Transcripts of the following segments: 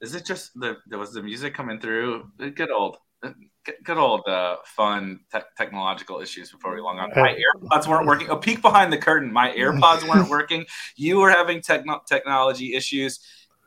Is it just the there was the music coming through? Good old, good old uh, fun te- technological issues before we long on. My AirPods weren't working. A peek behind the curtain. My AirPods weren't working. You were having techno- technology issues,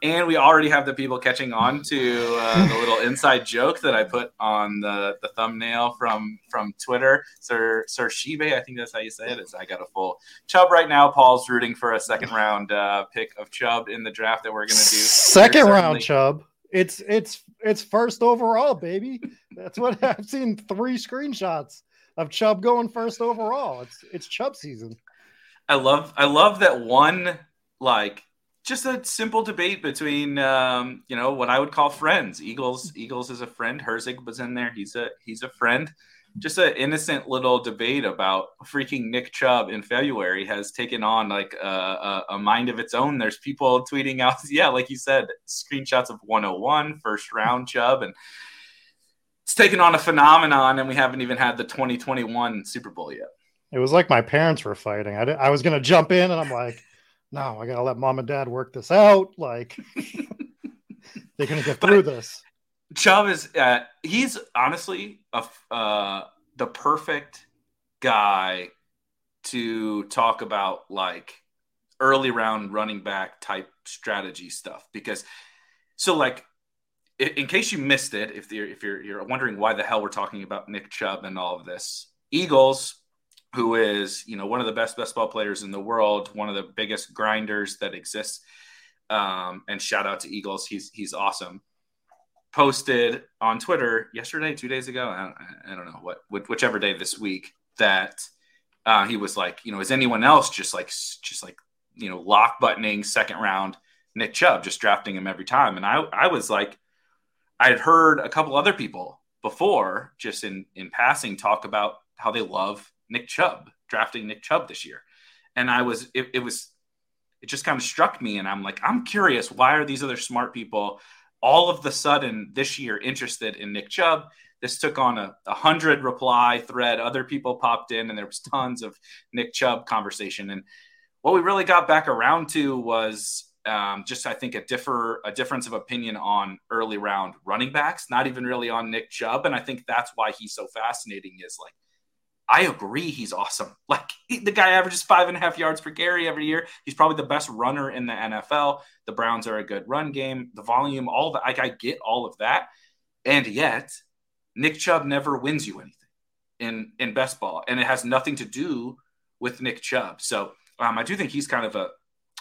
and we already have the people catching on to uh, the little inside joke that I put on the, the thumbnail from from Twitter. Sir Sir Shibe, I think that's how you say it. Is I got a full Chubb right now. Paul's rooting for a second round uh, pick of Chubb in the draft that we're going to do. Second round Chubb. It's it's it's first overall, baby. That's what I've seen. Three screenshots of Chubb going first overall. It's it's Chubb season. I love I love that one like just a simple debate between um, you know what I would call friends. Eagles Eagles is a friend. Herzig was in there. He's a he's a friend. Just an innocent little debate about freaking Nick Chubb in February has taken on like a, a, a mind of its own. There's people tweeting out, yeah, like you said, screenshots of 101 first round Chubb, and it's taken on a phenomenon. And we haven't even had the 2021 Super Bowl yet. It was like my parents were fighting. I, I was going to jump in, and I'm like, no, I gotta let mom and dad work this out. Like they're gonna get through this. Chubb is uh, he's honestly a, uh, the perfect guy to talk about like early round running back type strategy stuff because so like in case you missed it if you're if you're you're wondering why the hell we're talking about Nick Chubb and all of this Eagles who is you know one of the best best ball players in the world, one of the biggest grinders that exists. Um, and shout out to Eagles, he's he's awesome. Posted on Twitter yesterday, two days ago, I, I don't know what, whichever day this week that uh, he was like, you know, is anyone else just like just like you know lock buttoning second round Nick Chubb, just drafting him every time? And I I was like, I had heard a couple other people before, just in in passing, talk about how they love Nick Chubb, drafting Nick Chubb this year. And I was, it, it was, it just kind of struck me. And I'm like, I'm curious, why are these other smart people all of the sudden this year interested in Nick Chubb? This took on a, a hundred reply thread. Other people popped in, and there was tons of Nick Chubb conversation. And what we really got back around to was um, just I think a differ a difference of opinion on early round running backs, not even really on Nick Chubb, and I think that's why he's so fascinating. Is like I agree he's awesome. Like he, the guy averages five and a half yards per carry every year. He's probably the best runner in the NFL. The Browns are a good run game. The volume, all that. Like I get all of that, and yet Nick Chubb never wins you anything in in best ball, and it has nothing to do with Nick Chubb. So um, I do think he's kind of a,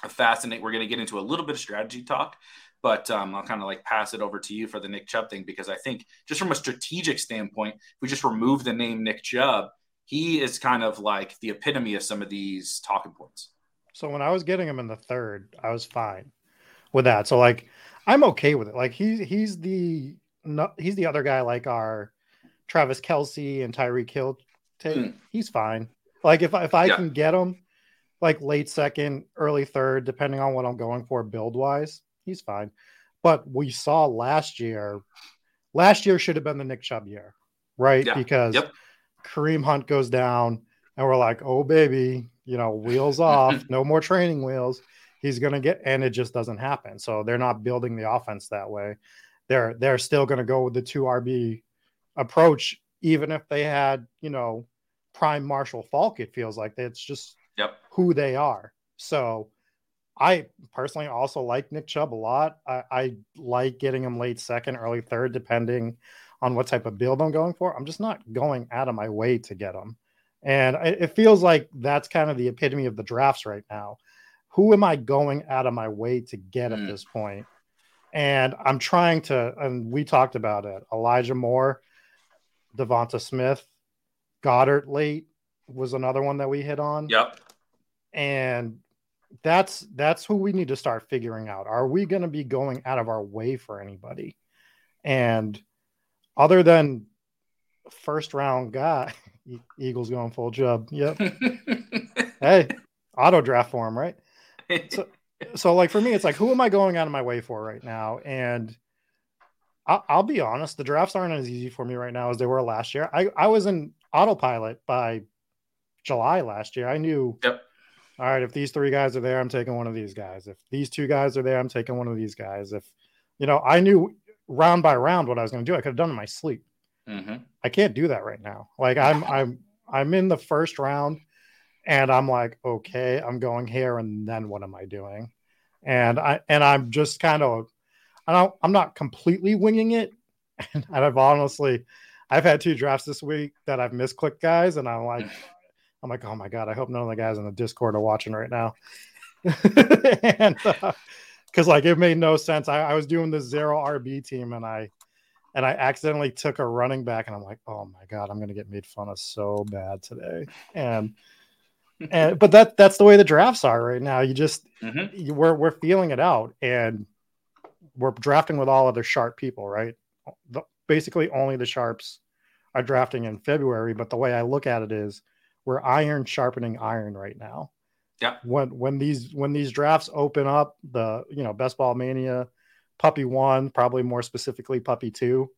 a fascinating. We're going to get into a little bit of strategy talk, but um, I'll kind of like pass it over to you for the Nick Chubb thing because I think just from a strategic standpoint, if we just remove the name Nick Chubb he is kind of like the epitome of some of these talking points. So when I was getting him in the third, I was fine with that. So like I'm okay with it. Like he's he's the he's the other guy like our Travis Kelce and Tyreek Hill Take, mm. He's fine. Like if if I yeah. can get him, like late second, early third, depending on what I'm going for build wise, he's fine. But we saw last year, last year should have been the Nick Chubb year, right? Yeah. Because yep. Kareem Hunt goes down, and we're like, oh baby, you know, wheels off, no more training wheels. He's gonna get, and it just doesn't happen. So they're not building the offense that way. They're they're still gonna go with the two RB approach, even if they had, you know, prime Marshall Faulk. It feels like it's just yep. who they are. So I personally also like Nick Chubb a lot. I, I, like getting him late second, early third, depending on what type of build I'm going for. I'm just not going out of my way to get them. And it feels like that's kind of the epitome of the drafts right now. Who am I going out of my way to get mm. at this point? And I'm trying to, and we talked about it Elijah Moore, Devonta Smith, Goedert late was another one that we hit on. Yep. And that's that's who we need to start figuring out. Are we going to be going out of our way for anybody? And other than first round guy, Eagles going full job. Yep. hey, auto draft for him, right? So, so like for me, it's like who am I going out of my way for right now? And I'll, I'll be honest, the drafts aren't as easy for me right now as they were last year. I I was in autopilot by July last year. I knew. Yep all right, if these three guys are there, I'm taking one of these guys. If these two guys are there, I'm taking one of these guys. If, you know, I knew round by round what I was going to do. I could have done in my sleep. Mm-hmm. I can't do that right now. Like I'm, I'm, I'm in the first round and I'm like, okay, I'm going here. And then what am I doing? And I, and I'm just kind of, I don't, I'm not completely winging it. And I've honestly, I've had two drafts this week that I've misclicked guys. And I'm like, I'm like, oh my god, I hope none of the guys in the Discord are watching right now. and because like it made no sense. I, I was doing the zero RB team and I and I accidentally took a running back and I'm like, oh my god, I'm gonna get made fun of so bad today. And and but that that's the way the drafts are right now. You just mm-hmm. you, we're we're feeling it out and we're drafting with all other sharp people, right? The, basically, only the sharps are drafting in February. But the way I look at it is we're iron sharpening iron right now. Yeah. When when these when these drafts open up, the you know best ball mania, puppy one, probably more specifically puppy two.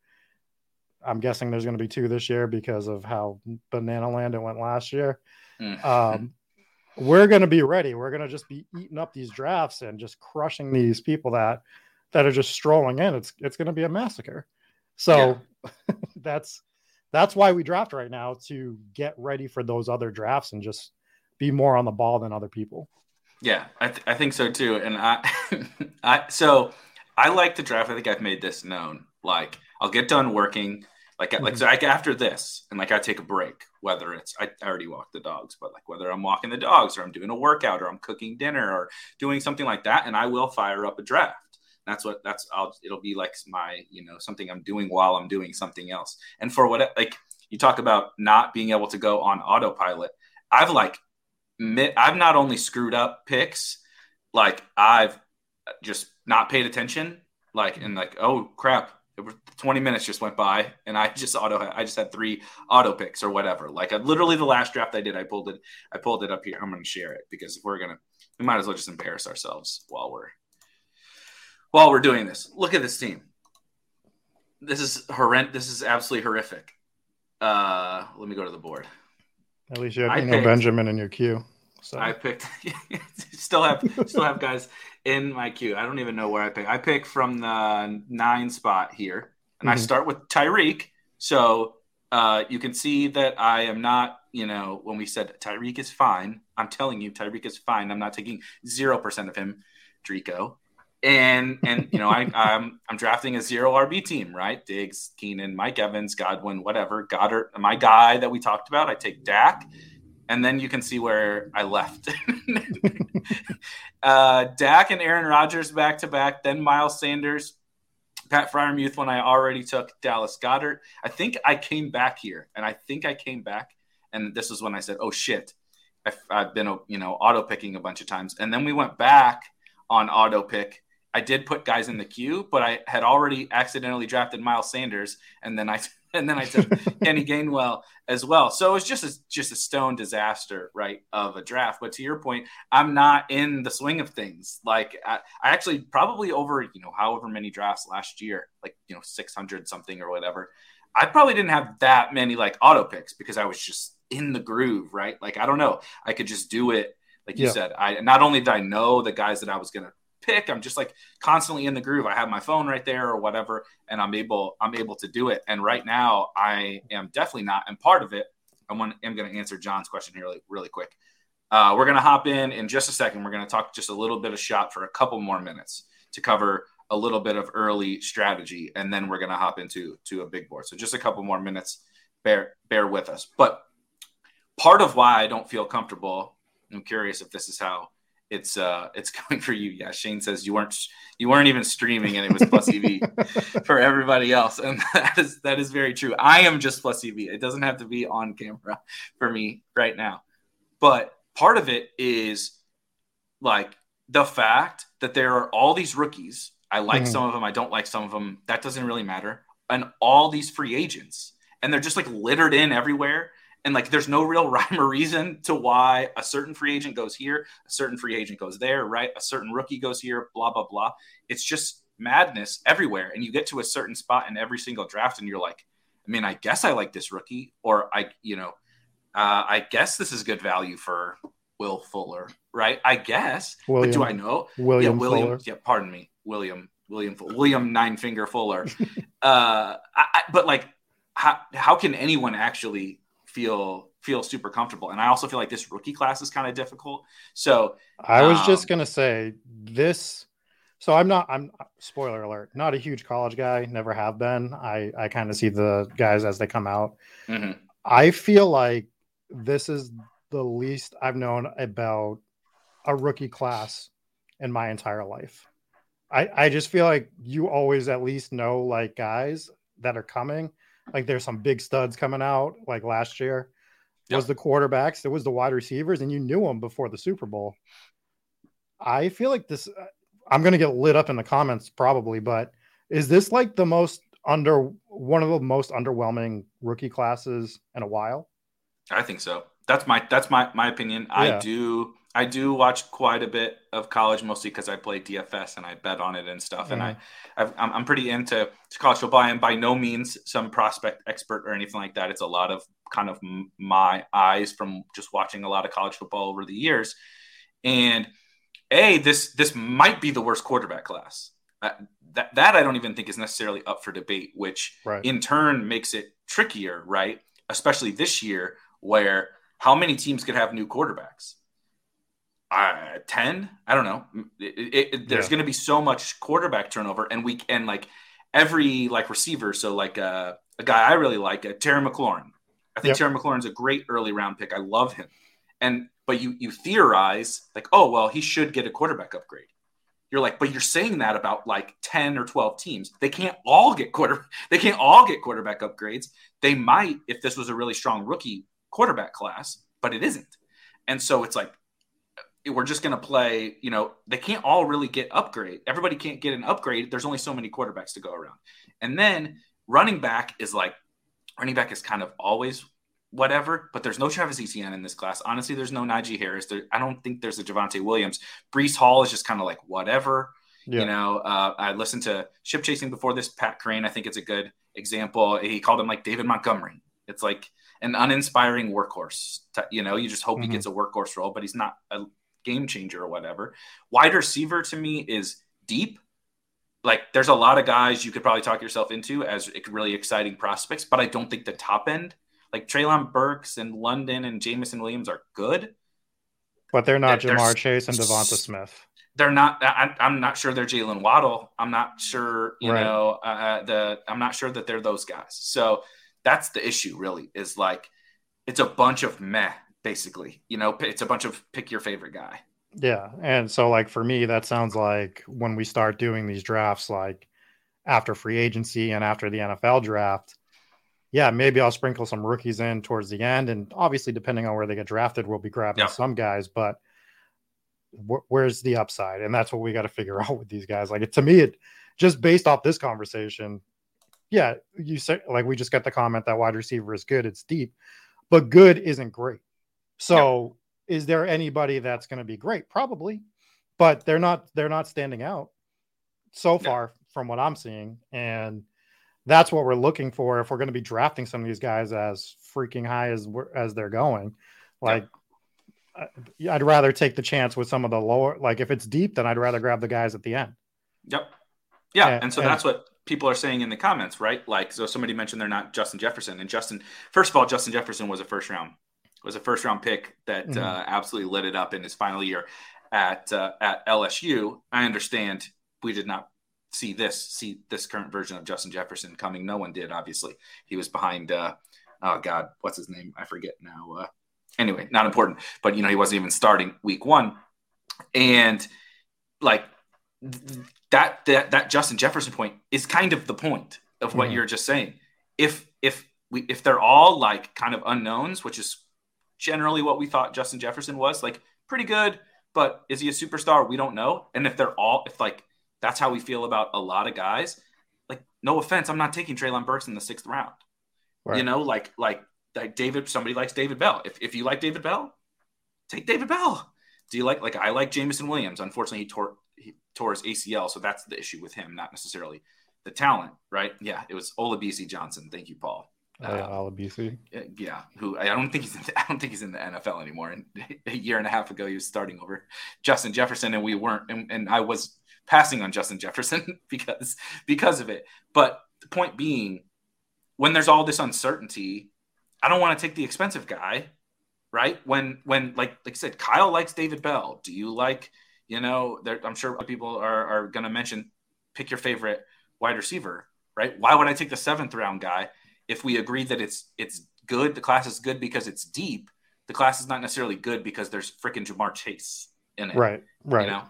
I'm guessing there's going to be two this year because of how banana land it went last year. Mm. Um, we're going to be ready. We're going to just be eating up these drafts and just crushing these people that that are just strolling in. It's it's going to be a massacre. So yeah. that's that's why we draft right now to get ready for those other drafts and just be more on the ball than other people. Yeah, I, th- I think so too. And I, I, so I like to draft. I think I've made this known. Like I'll get done working, like mm-hmm. like so like after this, and like I take a break. Whether it's I, I already walk the dogs, but like whether I'm walking the dogs or I'm doing a workout or I'm cooking dinner or doing something like that, and I will fire up a draft that's what that's I'll it'll be like my you know something I'm doing while I'm doing something else. And for what like you talk about not being able to go on autopilot, I've like I've not only screwed up picks, like I've just not paid attention, like and like oh crap, it was 20 minutes just went by and I just auto I just had three auto picks or whatever. Like I, literally the last draft I did, I pulled it I pulled it up here. I'm going to share it because if we're gonna we might as well just embarrass ourselves while we're while we're doing this. Look at this team. This is horrendous. This is absolutely horrific. Uh, let me go to the board. At least you have Eno Benjamin in your queue. So I picked. still have still have guys in my queue. I don't even know where I pick. I pick from the nine spot here, and mm-hmm. I start with Tyreek. So uh, you can see that I am not. You know, when we said Tyreek is fine, I'm telling you, Tyreek is fine. I'm not taking zero percent of him, Drico and and you know I I'm I'm drafting a zero RB team, right? Diggs, Keenan, Mike Evans, Godwin, whatever. Goedert, my guy that we talked about. I take Dak, and then you can see where I left. uh, Dak and Aaron Rodgers back to back, then Miles Sanders, Pat Freiermuth when I already took Dallas Goedert, I think I came back here, and I think I came back, and this was when I said, "Oh shit." I've, I've been, you know, auto picking a bunch of times, and then we went back on auto pick I did put guys in the queue, but I had already accidentally drafted Miles Sanders, and then I and then I took Kenny Gainwell as well. So it was just a, just a stone disaster, right, of a draft. But to your point, I'm not in the swing of things. Like I, I actually probably over you know however many drafts last year, like you know 600 something or whatever. I probably didn't have that many like auto picks because I was just in the groove, right? Like I don't know, I could just do it. Like you yeah. said, I not only did I know the guys that I was gonna pick. I'm just like constantly in the groove. I have my phone right there or whatever, and I'm able I'm able to do it. And right now, I am definitely not. And part of it, I want I'm going to answer John's question here really, really quick. Uh, we're going to hop in in just a second. We're going to talk just a little bit of shop for a couple more minutes to cover a little bit of early strategy, and then we're going to hop into to a big board. So just a couple more minutes. Bear bear with us. But part of why I don't feel comfortable. I'm curious if this is how it's uh it's coming for you. Yeah, Shane says you weren't you weren't even streaming and it was plus EV for everybody else, and that is that is very true. I am just plus EV. It doesn't have to be on camera for me right now, but part of it is like the fact that there are all these rookies. I like mm. some of them. I don't like some of them. That doesn't really matter. And all these free agents, and they're just like littered in everywhere and like there's no real rhyme or reason to why a certain free agent goes here, a certain free agent goes there, right? A certain rookie goes here, blah blah blah. It's just madness everywhere, and you get to a certain spot in every single draft, and you're like, I mean, I guess I like this rookie, or I, you know, uh, I guess this is good value for Will Fuller, right? I guess, William, but do I know? William, yeah, William, Fuller. yeah, pardon me, William, William, William Nine Finger Fuller. uh, I, I, but like, how how can anyone actually feel feel super comfortable. And I also feel like this rookie class is kind of difficult. So I was um, just gonna say this. So I'm not. I'm spoiler alert. Not a huge college guy. Never have been. I I kind of see the guys as they come out. Mm-hmm. I feel like this is the least I've known about a rookie class in my entire life. I I just feel like you always at least know like guys that are coming like there's some big studs coming out like last year. Yep. Was the quarterbacks, it was the wide receivers, and you knew them before the Super Bowl. I feel like this. Uh, I'm going to get lit up in the comments probably, but is this like the most under one of the most underwhelming rookie classes in a while? I think so. That's my that's my my opinion. Yeah. I do I do watch quite a bit of college, mostly because I play DFS and I bet on it and stuff. Mm-hmm. And I, mm-hmm. i am pretty into college football. I am by no means some prospect expert or anything like that. It's a lot of kind of my eyes from just watching a lot of college football over the years. And a this this might be the worst quarterback class. Uh, that that I don't even think is necessarily up for debate, which right. in turn makes it trickier, right? Especially this year, where how many teams could have new quarterbacks? uh, 10 i don't know. It, it, it, there's yeah. going to be so much quarterback turnover and we and like every like receiver so like uh, a guy i really like uh, terry mclaurin. I think yep. terry mclaurin's a great early round pick. I love him. And but you you theorize like oh well he should get a quarterback upgrade. You're like but you're saying that about like 10 or 12 teams. They can't all get quarter they can't all get quarterback upgrades. They might if this was a really strong rookie quarterback class but it isn't and so it's like we're just going to play, you know, they can't all really get upgrade. Everybody can't get an upgrade. There's only so many quarterbacks to go around. And then running back is like, running back is kind of always whatever, but there's no Travis Etienne in this class. Honestly, there's no Najee Harris. There, I don't think there's a Javonte Williams. Breece Hall is just kind of like whatever. Yeah. You know, uh, I listened to Ship Chasing before this. Pat Kerrane, I think it's a good example. He called him like David Montgomery. It's like an uninspiring workhorse. You know, you just hope mm-hmm. he gets a workhorse role, but he's not a game changer or whatever. Wide receiver to me is deep. Like there's a lot of guys you could probably talk yourself into as really exciting prospects, but I don't think the top end, like Treylon Burks and London and Jameson Williams, are good. But they're not they're, Ja'Marr Chase and Devonta Smith. They're not. I, am not sure they're Jaylen Waddle. I'm not sure. You right. know, uh, uh, the I'm not sure that they're those guys. So that's the issue. Really, is like it's a bunch of meh basically. You know, it's a bunch of pick your favorite guy. Yeah. And so, like, for me, that sounds like when we start doing these drafts, like after free agency and after the NFL draft, yeah, maybe I'll sprinkle some rookies in towards the end. And obviously, depending on where they get drafted, we'll be grabbing some guys, but wh- where's the upside? And that's what we got to figure out with these guys. Like, it, to me, it just based off this conversation, yeah, you say like we just got the comment that wide receiver is good, it's deep, but good isn't great. So yeah. is there anybody that's going to be great? Probably, but they're not they're not standing out so far from what I'm seeing. And that's what we're looking for if we're going to be drafting some of these guys as freaking high as as they're going. Like yeah. I'd rather take the chance with some of the lower like if it's deep then I'd rather grab the guys at the end. Yep. Yeah, and, and so and, that's what people are saying in the comments, right? Like so somebody mentioned they're not Justin Jefferson and Justin first of all Justin Jefferson was a first round was a first round pick that mm-hmm. uh, absolutely lit it up in his final year at uh, at LSU. I understand we did not see this see this current version of Justin Jefferson coming. No one did. Obviously, he was behind. Uh, oh God, what's his name? I forget now. Uh, anyway, not important. But you know, he wasn't even starting week one, and like that that that Justin Jefferson point is kind of the point of what mm-hmm. you're just saying. If if we if they're all like kind of unknowns, which is generally what we thought Justin Jefferson was, like pretty good, but is he a superstar? We don't know. And if they're all if like that's how we feel about a lot of guys. Like, no offense, I'm not taking Treylon Burks in the sixth round. Right. You know, like like like David. Somebody likes David Bell. If if you like David Bell, take David Bell. Do you like like I like Jameson Williams? Unfortunately, he tore he tore his ACL, so that's the issue with him, not necessarily the talent, right? Yeah, it was Olabisi Johnson. Thank you, Paul. Uh, uh, Olabisi. Yeah, who I don't think he's in the, I don't think he's in the NFL anymore. And a year and a half ago, he was starting over Justin Jefferson, and we weren't. And, and I was passing on Justin Jefferson because because of it. But the point being, when there's all this uncertainty, I don't want to take the expensive guy, right? When when like like I said, Kyle likes David Bell. Do you like you know? I'm sure people are are going to mention pick your favorite wide receiver, right? Why would I take the seventh round guy if we agree that it's it's good? The class is good because it's deep. The class is not necessarily good because there's freaking Ja'Marr Chase in it. Right. Right. You know?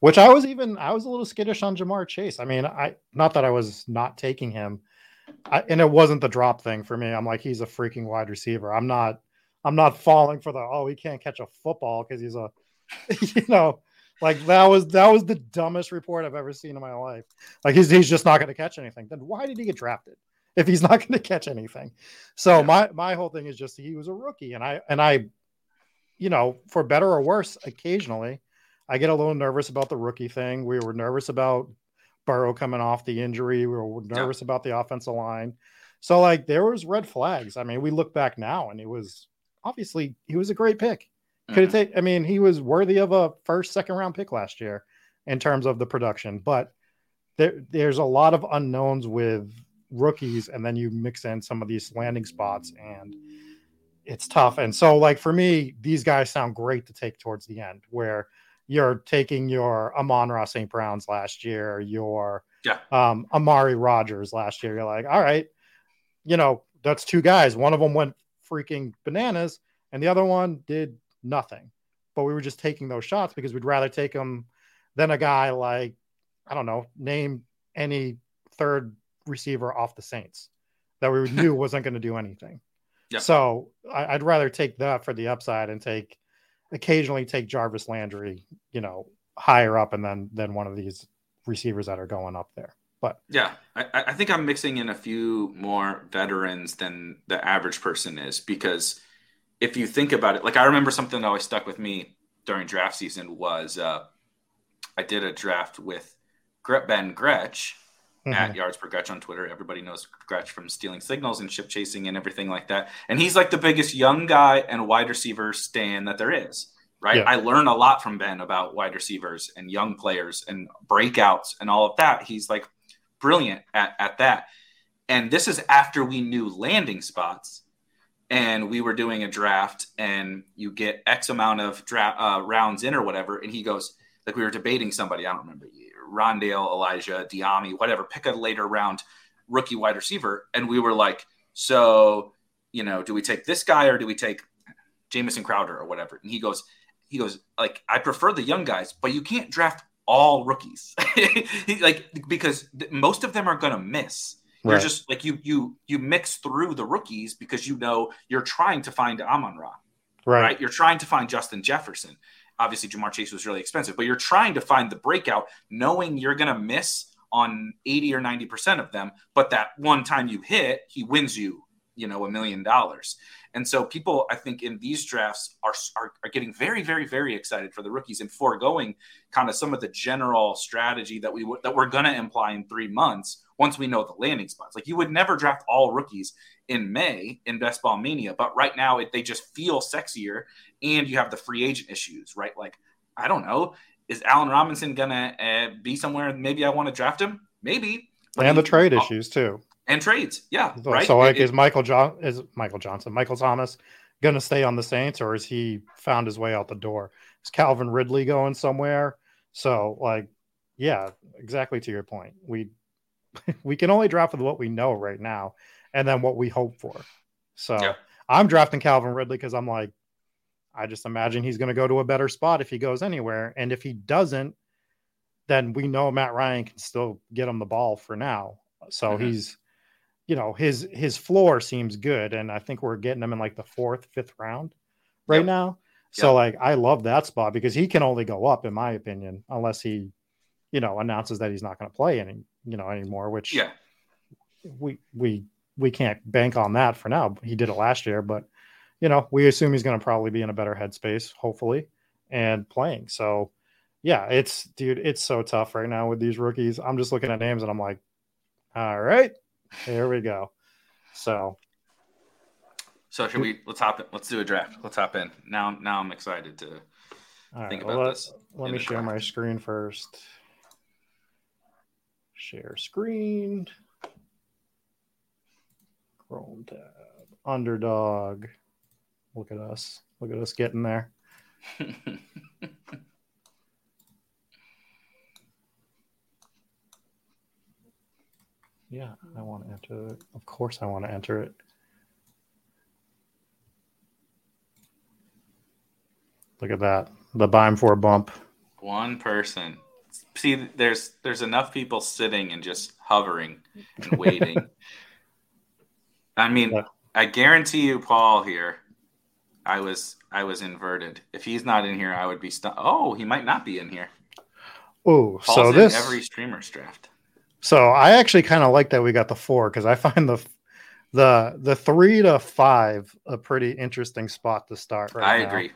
Which I was even I was a little skittish on Ja'Marr Chase. I mean, I not that I was not taking him, I, and it wasn't the drop thing for me. I'm like, he's a freaking wide receiver. I'm not I'm not falling for the oh he can't catch a football because he's a you know like that was that was the dumbest report I've ever seen in my life. Like he's he's just not going to catch anything. Then why did he get drafted if he's not going to catch anything? So yeah. my my whole thing is just he was a rookie, and I and I, you know, for better or worse, occasionally I get a little nervous about the rookie thing. We were nervous about Burrow coming off the injury. We were nervous yeah. about the offensive line. So like there was red flags. I mean, we look back now and it was obviously he was a great pick. Could mm-hmm. take I mean, he was worthy of a first, second round pick last year in terms of the production, but there, there's a lot of unknowns with rookies, and then you mix in some of these landing spots and it's tough. And so, like for me, these guys sound great to take towards the end, where you're taking your Amon-Ra St. Browns last year, your yeah. um, Amari Rodgers last year. You're like, all right, you know, that's two guys. One of them went freaking bananas, and the other one did nothing. But we were just taking those shots because we'd rather take them than a guy like, I don't know, name any third receiver off the Saints that we knew wasn't going to do anything. Yeah. So I, would rather take that for the upside and take occasionally take Jarvis Landry, you know, higher up and then than one of these receivers that are going up there. But yeah, I, I think I'm mixing in a few more veterans than the average person is because if you think about it, like I remember something that always stuck with me during draft season was uh, I did a draft with Ben Gretch mm-hmm. at Yards Per Gretch on Twitter. Everybody knows Gretch from stealing signals and ship chasing and everything like that. And he's like the biggest young guy and wide receiver stand that there is. Right. Yeah. I learn a lot from Ben about wide receivers and young players and breakouts and all of that. He's like brilliant at, at that. And this is after we knew landing spots and we were doing a draft and you get X amount of draft uh, rounds in or whatever. And he goes, like we were debating somebody, I don't remember Rondale, Elijah, Dyami, whatever, pick a later round rookie wide receiver. And we were like, so, you know, do we take this guy or do we take Jamison Crowder or whatever? And he goes, he goes, like, I prefer the young guys, but you can't draft all rookies. like, because most of them are going to miss. You're right. just like you you you mix through the rookies because you know you're trying to find Amon Ra. Right. right. You're trying to find Justin Jefferson obviously Ja'Marr Chase was really expensive, but you're trying to find the breakout, knowing you're going to miss on 80 or 90% of them. But that one time you hit, he wins you, you know, a million dollars. And so people, I think, in these drafts are, are, are getting very, very, very excited for the rookies and foregoing kind of some of the general strategy that we w- that we're going to imply in three months once we know the landing spots. Like you would never draft all rookies in May in Best Ball Mania, but right now it, they just feel sexier, and you have the free agent issues, right? Like I don't know, is Allen Robinson gonna uh, be somewhere? Maybe I want to draft him, maybe. And the trade issues too and trades. Yeah, so, right. So like, it, is Michael John is Michael Johnson, Michael Thomas going to stay on the Saints, or is he found his way out the door? Is Calvin Ridley going somewhere? So like, yeah, exactly to your point. We we can only draft with what we know right now, and then what we hope for. So yeah. I'm drafting Calvin Ridley because I'm like, I just imagine he's going to go to a better spot if he goes anywhere, and if he doesn't, then we know Matt Ryan can still get him the ball for now. So mm-hmm. he's you know his his floor seems good and i think we're getting him in like the fourth fifth round right yep. now so yep. like i love that spot because he can only go up in my opinion unless he you know announces that he's not going to play any you know anymore which yeah we we we can't bank on that for now he did it last year but you know we assume he's going to probably be in a better headspace hopefully and playing so yeah it's dude it's so tough right now with these rookies i'm just looking at names and i'm like all right here we go. So, so should we? Let's hop. In, let's do a draft. Let's hop in now. Now I'm excited to think about let, this. Let me share draft. my screen first. Share screen. Chrome tab. Underdog. Look at us. Look at us getting there. Yeah, I want to enter it. Of course, I want to enter it. Look at that. The buying for a bump. One person. See, there's there's enough people sitting and just hovering and waiting. I mean, yeah. I guarantee you, Paul here. I was I was inverted. If he's not in here, I would be stuck. Oh, he might not be in here. Oh, so this every streamer's draft. So I actually kind of like that we got the four because I find the the the three to five a pretty interesting spot to start. Right I now. agree.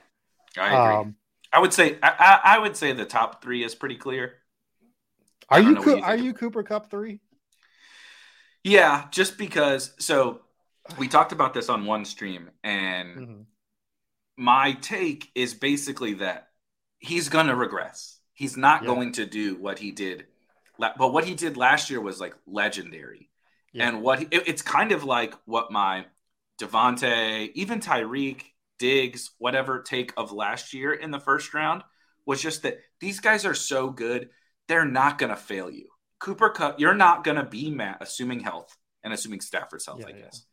I agree. Um, I would say I, I, would say the top three is pretty clear. Are you, you are you Cooper Kupp three? Yeah, just because. So we talked about this on one stream, and mm-hmm. my take is basically that he's going to regress. He's not yeah. going to do what he did but what he did last year was like legendary. Yeah. And what he, it, it's kind of like what my Davante, even Tyreek, Diggs, whatever take of last year in the first round was just that these guys are so good, they're not going to fail you. Cooper Kupp, you're not going to be mad, assuming health and assuming Stafford's health, yeah, I guess.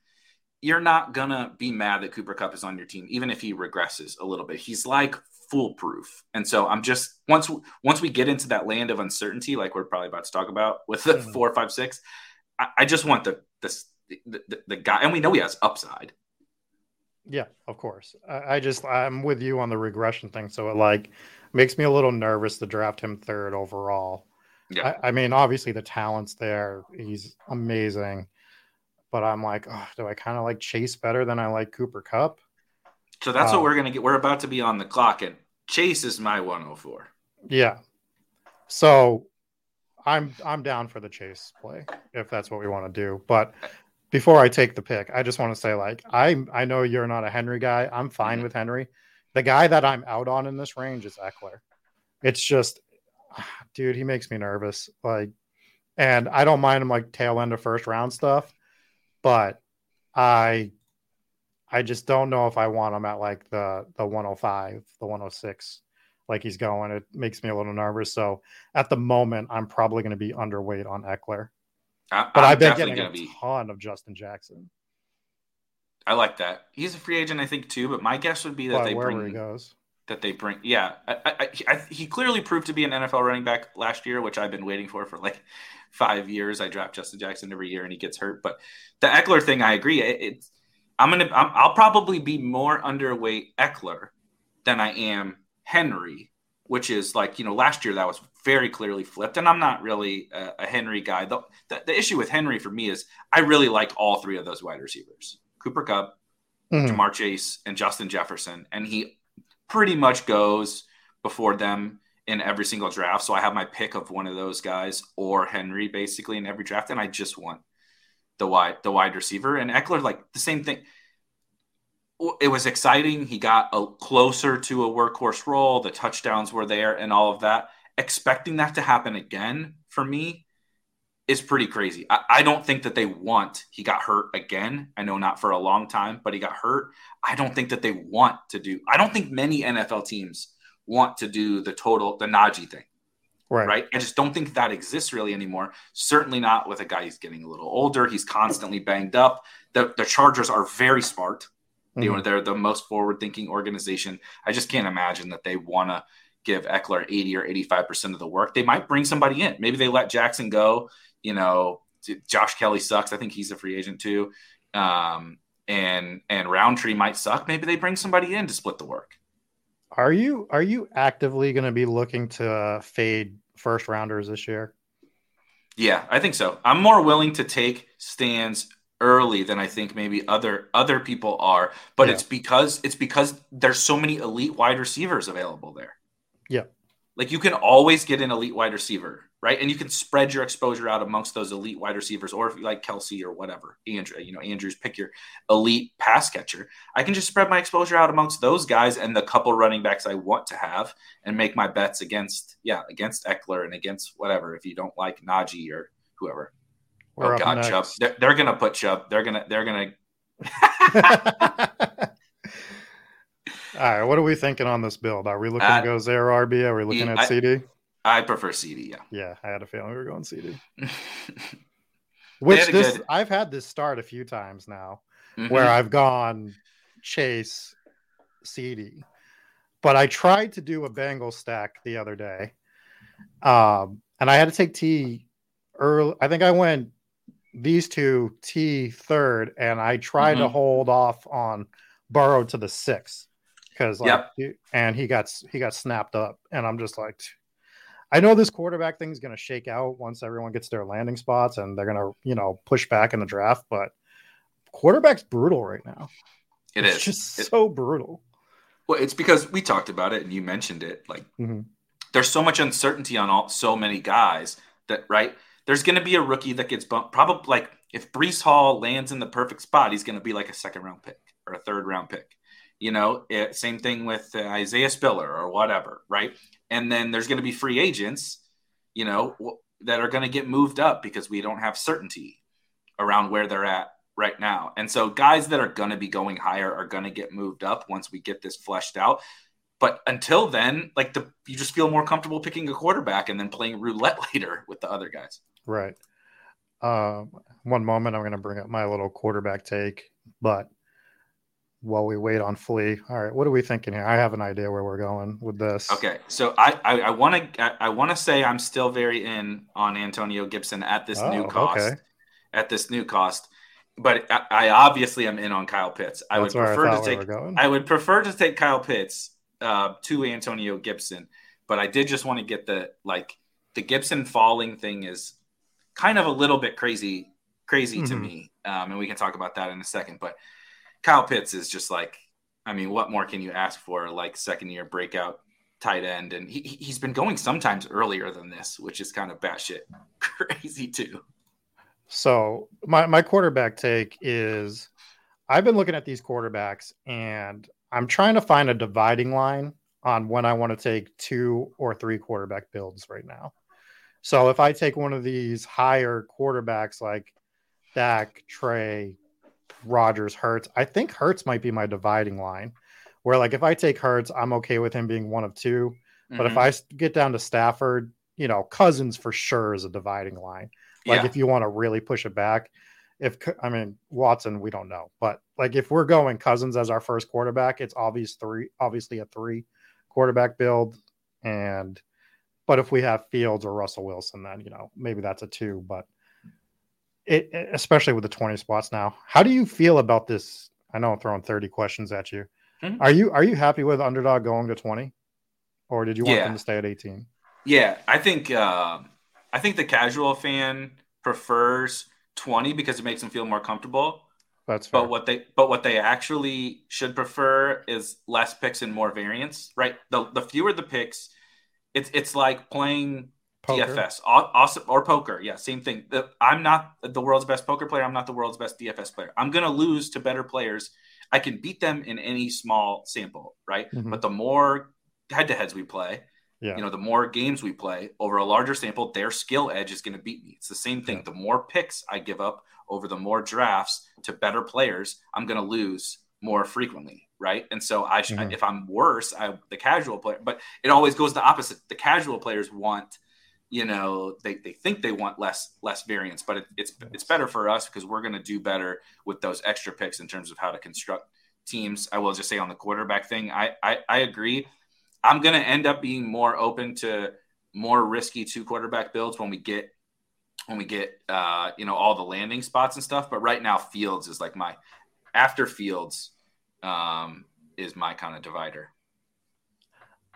Yeah. You're not going to be mad that Cooper Kupp is on your team, even if he regresses a little bit. He's like foolproof. And so I'm just once once we get into that land of uncertainty, like we're probably about to talk about with the mm-hmm. four, five, six, I, I just want the the, the, the, guy, and we know he has upside. Yeah, of course. I, I just I'm with you on the regression thing, so it like makes me a little nervous to draft him third overall. Yeah, I, I mean, obviously the talent's there; he's amazing. But I'm like, oh, do I kind of like Chase better than I like Cooper Kupp? So that's what we're gonna get. We're about to be on the clock, and Chase is my 104. Yeah. So I'm I'm down for the chase play if that's what we want to do. But before I take the pick, I just want to say like I I know you're not a Henry guy. I'm fine mm-hmm. with Henry. The guy that I'm out on in this range is Ekeler. It's just dude, he makes me nervous. Like and I don't mind him like tail end of first round stuff, but I I just don't know if I want him at like the the 105, the 106, like he's going. It makes me a little nervous. So at the moment, I'm probably going to be underweight on Ekeler. I, but i have been getting a be... ton of Justin Jackson. I like that. He's a free agent, I think, too. But my guess would be that they bring he goes. That they bring, yeah. I, I, he clearly proved to be an NFL running back last year, which I've been waiting for for like five years. I draft Justin Jackson every year, and he gets hurt. But the Ekeler thing, I agree. It, it's I'm gonna i will probably be more underweight Ekeler than I am Henry which is like you know last year that was very clearly flipped, and I'm not really a, a Henry guy. The, the, the issue with Henry for me is I really like all three of those wide receivers: Cooper Kupp, mm-hmm. Ja'Marr Chase, and Justin Jefferson, and he pretty much goes before them in every single draft. So I have my pick of one of those guys or Henry basically in every draft, and I just want the wide the wide receiver and Ekeler like the same thing. It was exciting. He got a closer to a workhorse role. The touchdowns were there and all of that. Expecting that to happen again for me is pretty crazy. I, I, don't think that they want he got hurt again. I know not for a long time, but he got hurt. I don't think that they want to do. I don't think many NFL teams want to do the total the Najee thing. Right. right. I just don't think that exists really anymore. Certainly not with a guy who's getting a little older. He's constantly banged up. The, the Chargers are very smart. Mm-hmm. You know, they're the most forward thinking organization. I just can't imagine that they want to give Ekeler 80 or 85% of the work. They might bring somebody in. Maybe they let Jackson go. You know, Josh Kelley sucks. I think he's a free agent too. Um, and and Rountree might suck. Maybe they bring somebody in to split the work. Are you are you actively going to be looking to uh, fade first rounders this year? Yeah, I think so. I'm more willing to take stands early than I think maybe other other people are, but yeah. it's because it's because there's so many elite wide receivers available there. Yeah. Like you can always get an elite wide receiver right? And you can spread your exposure out amongst those elite wide receivers, or if you like Kelce or whatever, Andrew, you know, Andrews, pick your elite pass catcher. I can just spread my exposure out amongst those guys and the couple running backs I want to have, and make my bets against, yeah, against Ekeler and against whatever. If you don't like Najee or whoever, We're oh God, next. Chubb, they're, they're gonna put Chubb. They're gonna, they're gonna. All right, what are we thinking on this build? Are we looking uh, to go zero RB? Are we looking at I, CD? I prefer CD. Yeah. Yeah, I had a feeling we were going CD. Which this good... I've had this start a few times now, mm-hmm. where I've gone Chase CD, but I tried to do a Bengal stack the other day, um, and I had to take T early. I think I went these two T third, and I tried mm-hmm. to hold off on Burrow to the sixth because like, yep. and he got he got snapped up, and I'm just like I know this quarterback thing is going to shake out once everyone gets their landing spots and they're going to, you know, push back in the draft, but quarterback's brutal right now. It it's is. just it, so brutal. Well, it's because we talked about it and you mentioned it. Like, mm-hmm. there's so much uncertainty on all so many guys that, right? There's going to be a rookie that gets bumped. Probably like if Breece Hall lands in the perfect spot, he's going to be like a second round pick or a third round pick. You know, it, same thing with uh, Isaiah Spiller or whatever, right? And then there's going to be free agents, you know, that are going to get moved up because we don't have certainty around where they're at right now. And so guys that are going to be going higher are going to get moved up once we get this fleshed out. But until then, like the you just feel more comfortable picking a quarterback and then playing roulette later with the other guys. Right. Um, one moment, I'm going to bring up my little quarterback take, but while we wait on Flea. All right, what are we thinking here? I have an idea where we're going with this. Okay, so I I want to I, want to say I'm still very in on Antonio Gibson at this oh, new cost. Okay. At this new cost, but I, I, obviously am in on Kyle Pitts. I That's would prefer I to take I would prefer to take Kyle Pitts uh, to Antonio Gibson, but I did just want to get the like the Gibson falling thing is kind of a little bit crazy crazy mm-hmm. to me, um, and we can talk about that in a second, but. Kyle Pitts is just like, I mean, what more can you ask for? Like second year breakout tight end, and he he's been going sometimes earlier than this, which is kind of batshit crazy too. So my my quarterback take is, I've been looking at these quarterbacks, and I'm trying to find a dividing line on when I want to take two or three quarterback builds right now. So if I take one of these higher quarterbacks like Dak, Trey, Rodgers, Hurts. I think Hurts might be my dividing line. Where like if I take Hurts, I'm okay with him being one of 2 mm-hmm. But if mm-hmm. I get down to Stafford, you know, Cousins for sure is a dividing line. Like yeah. if you want to really push it back, if I mean Watson, we don't know, but like if we're going Cousins as our first quarterback, it's obvious three, obviously a three quarterback build, and but if we have Fields or Russell Wilson, then you know maybe that's a two. But it, especially with the 20 spots now. How do you feel about this? I know I'm throwing 30 questions at you. Mm-hmm. Are you are you happy with underdog going to 20? or did you want yeah. them to stay at 18? Yeah, I think uh, I think the casual fan prefers 20 because it makes them feel more comfortable. That's fair. But what they but what they actually should prefer is less picks and more variance, right? The the fewer the picks, it's it's like playing poker. DFS, awesome or poker. Yeah, same thing. I'm not the world's best poker player. I'm not the world's best DFS player. I'm gonna lose to better players. I can beat them in any small sample, right? Mm-hmm. But the more head to heads we play, yeah. you know, the more games we play over a larger sample, their skill edge is going to beat me. It's the same thing. Yeah. The more picks I give up over the more drafts to better players, I'm going to lose more frequently, right? And so I, mm-hmm. if I'm worse, I the casual player, but it always goes the opposite. The casual players want you know they, they think they want less less variance but it, it's it's better for us because we're going to do better with those extra picks in terms of how to construct teams. I will just say on the quarterback thing i i, I agree. I'm going to end up being more open to more risky two quarterback builds when we get when we get uh you know all the landing spots and stuff but right now fields is like my after fields um is my kind of divider.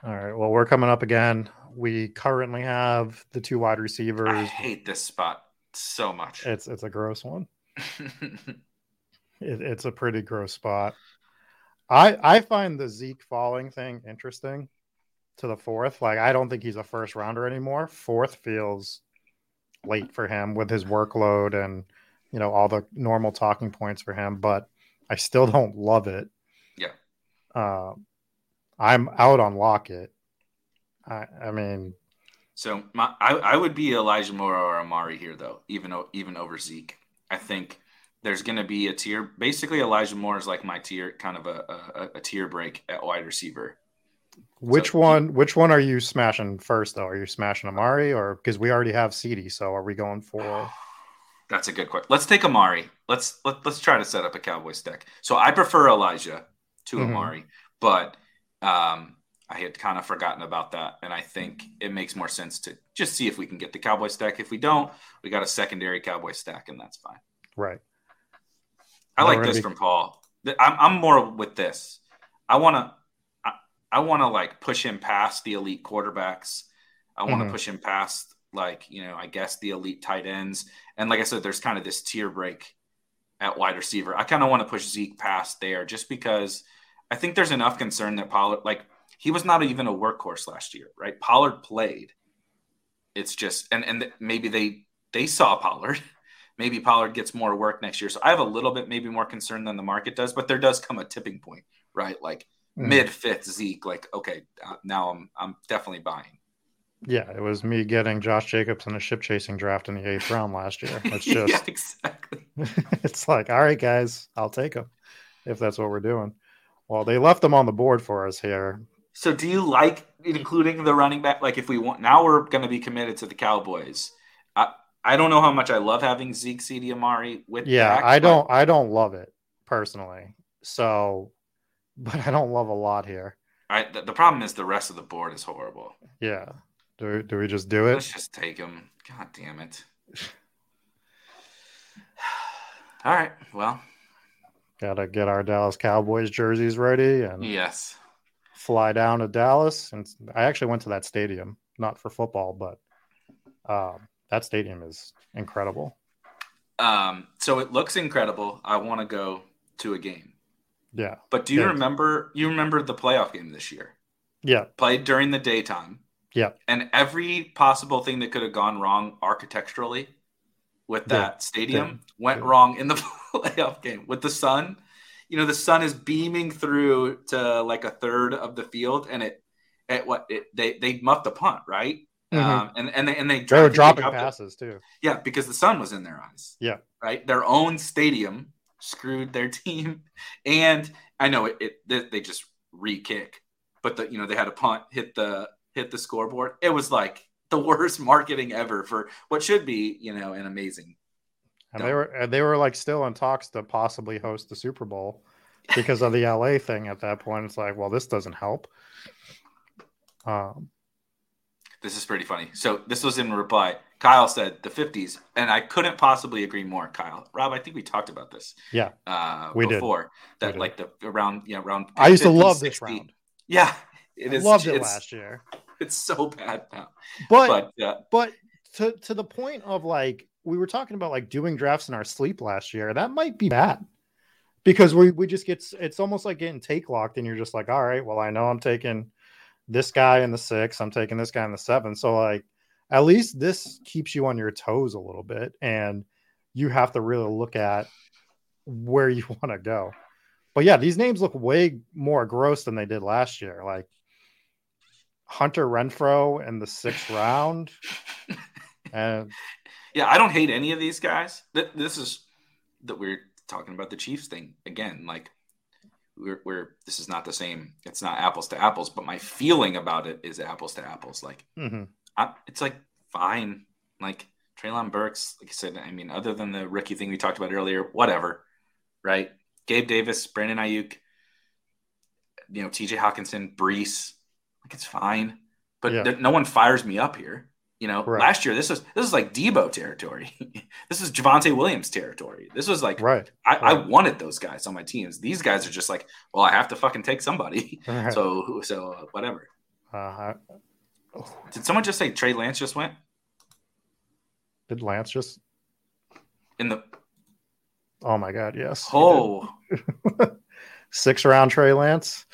All right. Well we're coming up again we currently have the two wide receivers. I hate this spot so much. It's it's a gross one. it, it's a pretty gross spot. I I find the Zeke falling thing interesting to the fourth. Like I don't think he's a first rounder anymore. Fourth feels late for him with his workload and you know all the normal talking points for him, but I still don't love it. Yeah. Uh, I'm out on Lockett. I, I mean, so my, I, I would be Elijah Moore or Amari here though, even even over Zeke. I think there's going to be a tier. Basically, Elijah Moore is like my tier, kind of a, a, a tier break at wide receiver. Which so, one? Which one are you smashing first, though? Are you smashing Amari, or because we already have CeeDee? So are we going for? That's a good question. Let's take Amari. Let's let, let's try to set up a Cowboys deck. So I prefer Elijah to mm-hmm. Amari, but um, I had kind of forgotten about that. And I think it makes more sense to just see if we can get the Cowboy stack. If we don't, we got a secondary Cowboy stack, and that's fine. Right. I like this be... from Paul. I'm, I'm more with this. I want to, I, I want to like push him past the elite quarterbacks. I want to mm-hmm. push him past like, you know, I guess the elite tight ends. And like I said, there's kind of this tier break at wide receiver. I kind of want to push Zeke past there just because I think there's enough concern that Pollard, like he was not even a workhorse last year, right? Pollard played. It's just and and maybe they they saw Pollard. Maybe Pollard gets more work next year. So I have a little bit maybe more concern than the market does, but there does come a tipping point, right? Like mm. mid fifth Zeke, like okay, uh, now I'm I'm definitely buying. Yeah, it was me getting Josh Jacobs in a ship chasing draft in the eighth round last year. It's just yeah, exactly. it's like, all right, guys, I'll take him if that's what we're doing. Well, they left them on the board for us here. So do you like including the running back? Like if we want now we're going to be committed to the Cowboys. I I don't know how much I love having Zeke, CeeDee, Amari with. Yeah, I don't. I don't love it personally. So, but I don't love a lot here. I the, the problem is the rest of the board is horrible. Yeah. Do do we just do it? Let's just take him. God damn it. All right. Well, gotta get our Dallas Cowboys jerseys ready and yes fly down to Dallas, and I actually went to that stadium, not for football, but um, that stadium is incredible. Um, so it looks incredible. I want to go to a game. Yeah. But do you yeah. remember? You remember the playoff game this year? Yeah. Played during the daytime. Yeah. And every possible thing that could have gone wrong architecturally with that yeah. stadium yeah. went wrong in the playoff game with the sun you know the sun is beaming through to like a third of the field, and it at what it, they they muffed the punt right, mm-hmm. um, and and they and they, they were dropping passes the, too. Yeah, because the sun was in their eyes. Yeah, right. Their own stadium screwed their team, and I know it. it they, they just re-kick, but the you know they had a punt hit the hit the scoreboard. It was like the worst marketing ever for what should be you know an amazing and they were they were like still in talks to possibly host the Super Bowl because of the LA thing at that point. It's like, well, this doesn't help. Um, this is pretty funny. So this was in reply. Kyle said the 50s, and I couldn't possibly agree more. Kyle, Rob, I think we talked about this. Yeah, uh, we before did. that, we like the around you know around. I used 50, to love 60. this round. Yeah, It is. Loved it last year. It's so bad now. But but, uh, but to to the point of like we were talking about like doing drafts in our sleep last year. That might be bad because we we just get it's almost like getting take locked, and you're just like, all right, well, I know I'm taking this guy in the six, I'm taking this guy in the seven, so like at least this keeps you on your toes a little bit, and you have to really look at where you want to go. But yeah, these names look way more gross than they did last year. Like Hunter Renfrow in the sixth round. And yeah, I don't hate any of these guys. This is that we're talking about the Chiefs thing again. Like we're, we're this is not the same. It's not apples to apples, but my feeling about it is apples to apples. Like mm-hmm. I, it's like fine. Like Treylon Burks, like I said, I mean, other than the rookie thing we talked about earlier, whatever, right? Gabe Davis, Brandon Aiyuk, you know, TJ Hockenson, Breece, like it's fine, but yeah. th- no one fires me up here. You know, right. last year this was this was like Deebo territory. this is Javonte Williams territory. This was like right. I, right. I, wanted those guys on my teams. These guys are just like, well, I have to fucking take somebody. Right. So so uh, whatever. Uh, oh. Did someone just say Trey Lance just went? Did Lance just in the? Oh my God! Yes. Oh. Six round Trey Lance.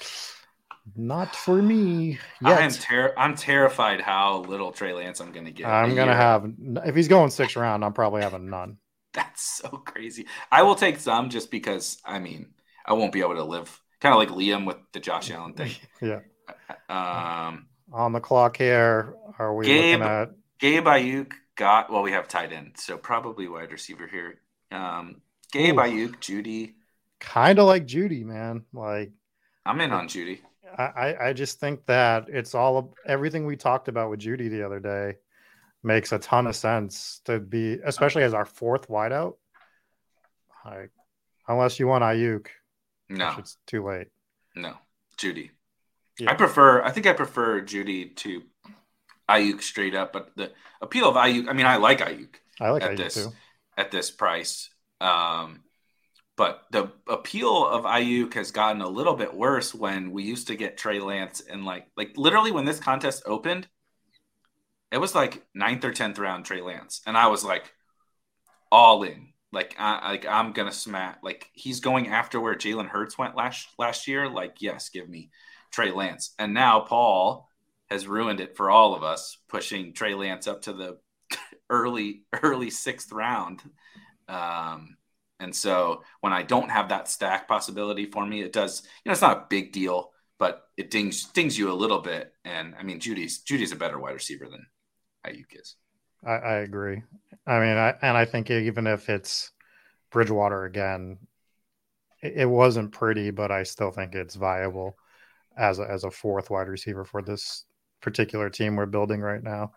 Not for me. Yet. I'm ter- I'm terrified how little Trey Lance I'm going to get. I'm going to have if he's going six round, I'm probably having none. That's so crazy. I will take some just because I mean I won't be able to live kind of like Liam with the Josh Allen thing. yeah. Um, on the clock here, are we Gabe, looking at Gabe Aiyuk got well? We have tight end, so probably wide receiver here. Um, Gabe Ooh. Aiyuk, Jeudy, kind of like Jeudy, man. Like I'm in on Jeudy. I, I just think that it's all everything we talked about with Jeudy the other day makes a ton of sense to be, especially as our fourth wideout. Like, unless you want Aiyuk, no, it's too late. No, Jeudy. Yeah. I prefer. I think I prefer Jeudy to Aiyuk straight up. But the appeal of Aiyuk, I mean, I like Aiyuk. I like at Aiyuk this too. at this price. Um, but the appeal of Aiyuk has gotten a little bit worse when we used to get Trey Lance and like like literally when this contest opened, it was like ninth or tenth round Trey Lance, and I was like all in. Like I like I'm gonna smack. Like he's going after where Jalen Hurts went last last year. Like yes, give me Trey Lance. And now Paul has ruined it for all of us, pushing Trey Lance up to the early early sixth round. Um, and so when I don't have that stack possibility for me, it does, you know, it's not a big deal, but it dings dings you a little bit. And I mean, Jeudy's Jeudy's a better wide receiver than Aiyuk is. I, I agree. I mean, I, and I think even if it's Bridgewater again, it, it wasn't pretty, but I still think it's viable as a, as a fourth wide receiver for this particular team we're building right now.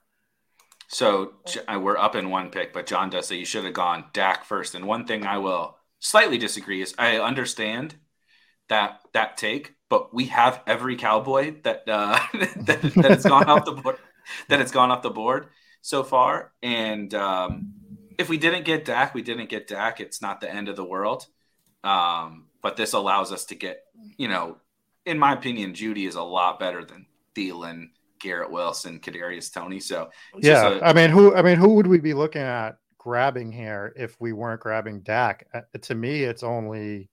So we're up in one pick, but John does say you should have gone Dak first. And one thing I will slightly disagree is I understand that that take, but we have every cowboy that uh, that, has gone off the board that it's gone off the board so far. And um, if we didn't get Dak, we didn't get Dak. It's not the end of the world. Um, but this allows us to get, you know, in my opinion, Jeudy is a lot better than Thielen Garrett Wilson, Kadarius Toney. So yeah, a, I mean, who I mean, who would we be looking at grabbing here if we weren't grabbing Dak? Uh, to me, it's only.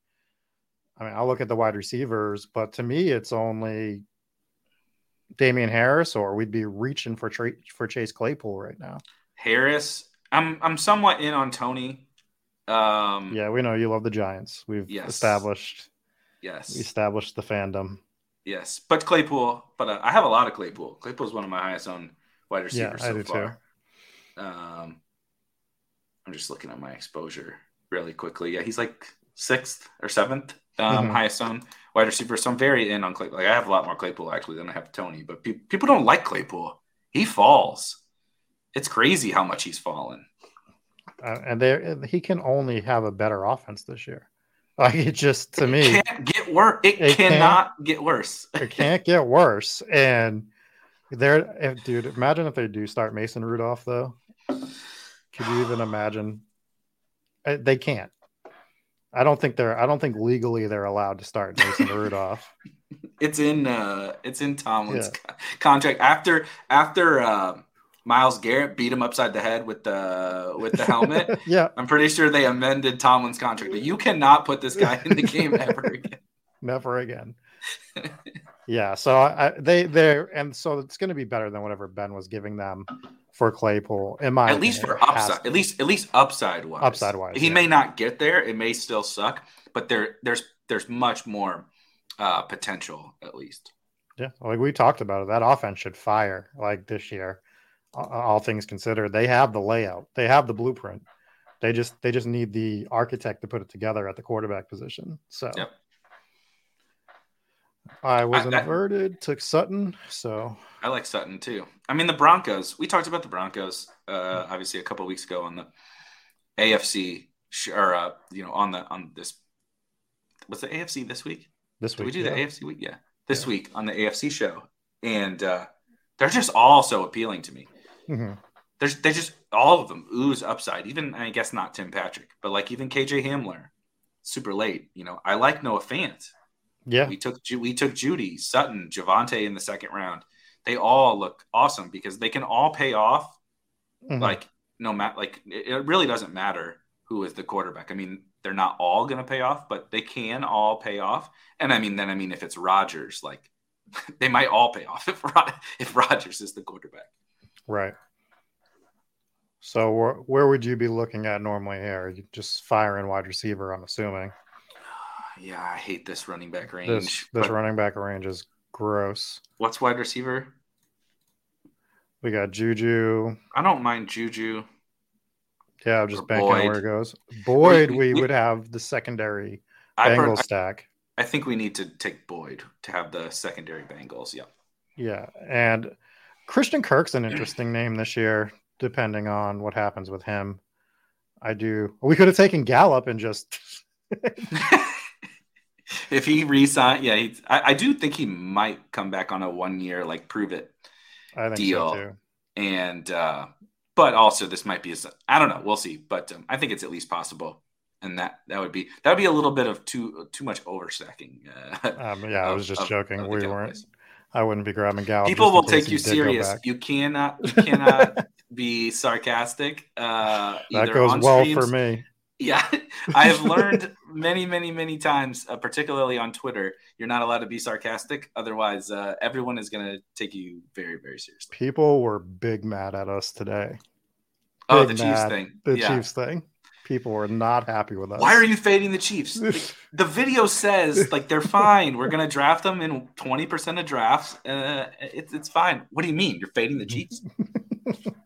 I mean, I'll look at the wide receivers, but to me, it's only Damien Harris, or we'd be reaching for tra- for Chase Claypool right now. Harris, I'm I'm somewhat in on Toney. Um, yeah, we know you love the Giants. We've yes. established. Yes, we established the fandom. Yes, but Claypool. But uh, I have a lot of Claypool. Claypool is one of my highest owned wide receivers yeah, so I do far. Too. Um, I'm just looking at my exposure really quickly. Yeah, he's like sixth or seventh um, mm-hmm. highest owned wide receiver. So I'm very in on Claypool. Like I have a lot more Claypool actually than I have Toney. But pe- people don't like Claypool. He falls. It's crazy how much he's fallen. Uh, and there, he can only have a better offense this year. Like it just to me can't get worse. It, it cannot get worse. it can't get worse. And there, dude, imagine if they do start Mason Rudolph though. Could you even imagine? Uh, they can't. I don't think they're. I don't think legally they're allowed to start Mason Rudolph. it's in uh it's in Tomlin's yeah. contract after after uh, Myles Garrett beat him upside the head with the with the helmet. yeah, I'm pretty sure they amended Tomlin's contract. You cannot put this guy in the game ever again. Never again. yeah, so I, they they're and so it's going to be better than whatever Ben was giving them for Claypool. In my at least for upside, at least at least upside wise. Upside wise, he yeah. may not get there. It may still suck, but there there's there's much more uh, potential at least. Yeah, like we talked about it, that offense should fire like this year all things considered. They have the layout, they have the blueprint. They just they just need the architect to put it together at the quarterback position. So yep. I was I, inverted, took Sutton. So I like Sutton too. I mean the Broncos. We talked about the Broncos uh, obviously a couple weeks ago on the AFC or uh, you know on the on this was the AFC this week. This week Did we do yeah. the AFC week. Yeah, this yeah. week on the AFC show, and uh, they're just all so appealing to me. Mm-hmm. There's they just all of them ooze upside. Even I guess not Tim Patrick, but like even KJ Hamler, super late. You know, I like Noah Fant. Yeah, we took we took Jeudy Sutton Javonte in the second round. They all look awesome because they can all pay off. Mm-hmm. Like no matter like it really doesn't matter who is the quarterback. I mean, they're not all going to pay off, but they can all pay off. And I mean, then I mean, if it's Rodgers, like they might all pay off if if Rodgers is the quarterback. Right. So where, where would you be looking at normally here? You just firing wide receiver, I'm assuming. Yeah, I hate this running back range. This, this running back range is gross. What's wide receiver? We got Juju. I don't mind Juju. Yeah, I'm just banking Boyd. where it goes. Boyd, we, we, would have the secondary Bengal stack. I think we need to take Boyd to have the secondary Bengals. Yeah. Yeah, and Christian Kirk's an interesting name this year, depending on what happens with him. I do. We could have taken Gallup and just. if he resign, yeah, he, I, I, do think he might come back on a one year like prove it deal. So and uh, but also this might be a, I don't know, we'll see. But um, I think it's at least possible, and that that would be that would be a little bit of too too much overstacking. Uh, um, yeah, of, I was just of, joking. Of we weren't. I wouldn't be grabbing Gallup. People will take you serious. You cannot. You cannot be sarcastic. Uh, that goes well streams. for me. Yeah, I have learned many, many, many times, uh, particularly on Twitter, you're not allowed to be sarcastic. Otherwise, uh, everyone is going to take you very, very seriously. People were big mad at us today. oh, the Chiefs thing. The yeah. Chiefs thing people were not happy with us. Why are you fading the Chiefs? Like, the video says like they're fine. We're gonna draft them in twenty percent of drafts. Uh, it's it's fine. What do you mean you're fading the Chiefs?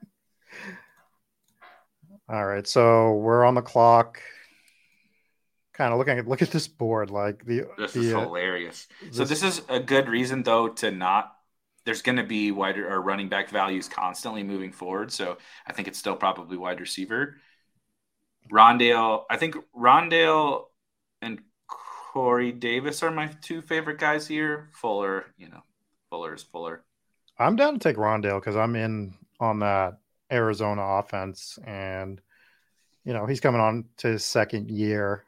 All right, so we're on the clock. Kind of looking at look at this board. Like the this the, is uh, hilarious. Uh, so this is a good reason though to not. There's going to be wider or running back values constantly moving forward. So I think it's still probably wide receiver. Rondale, I think Rondale and Corey Davis are my two favorite guys here. Fuller, you know, Fuller is Fuller. I'm down to take Rondale because I'm in on that Arizona offense, and you know he's coming on to his second year.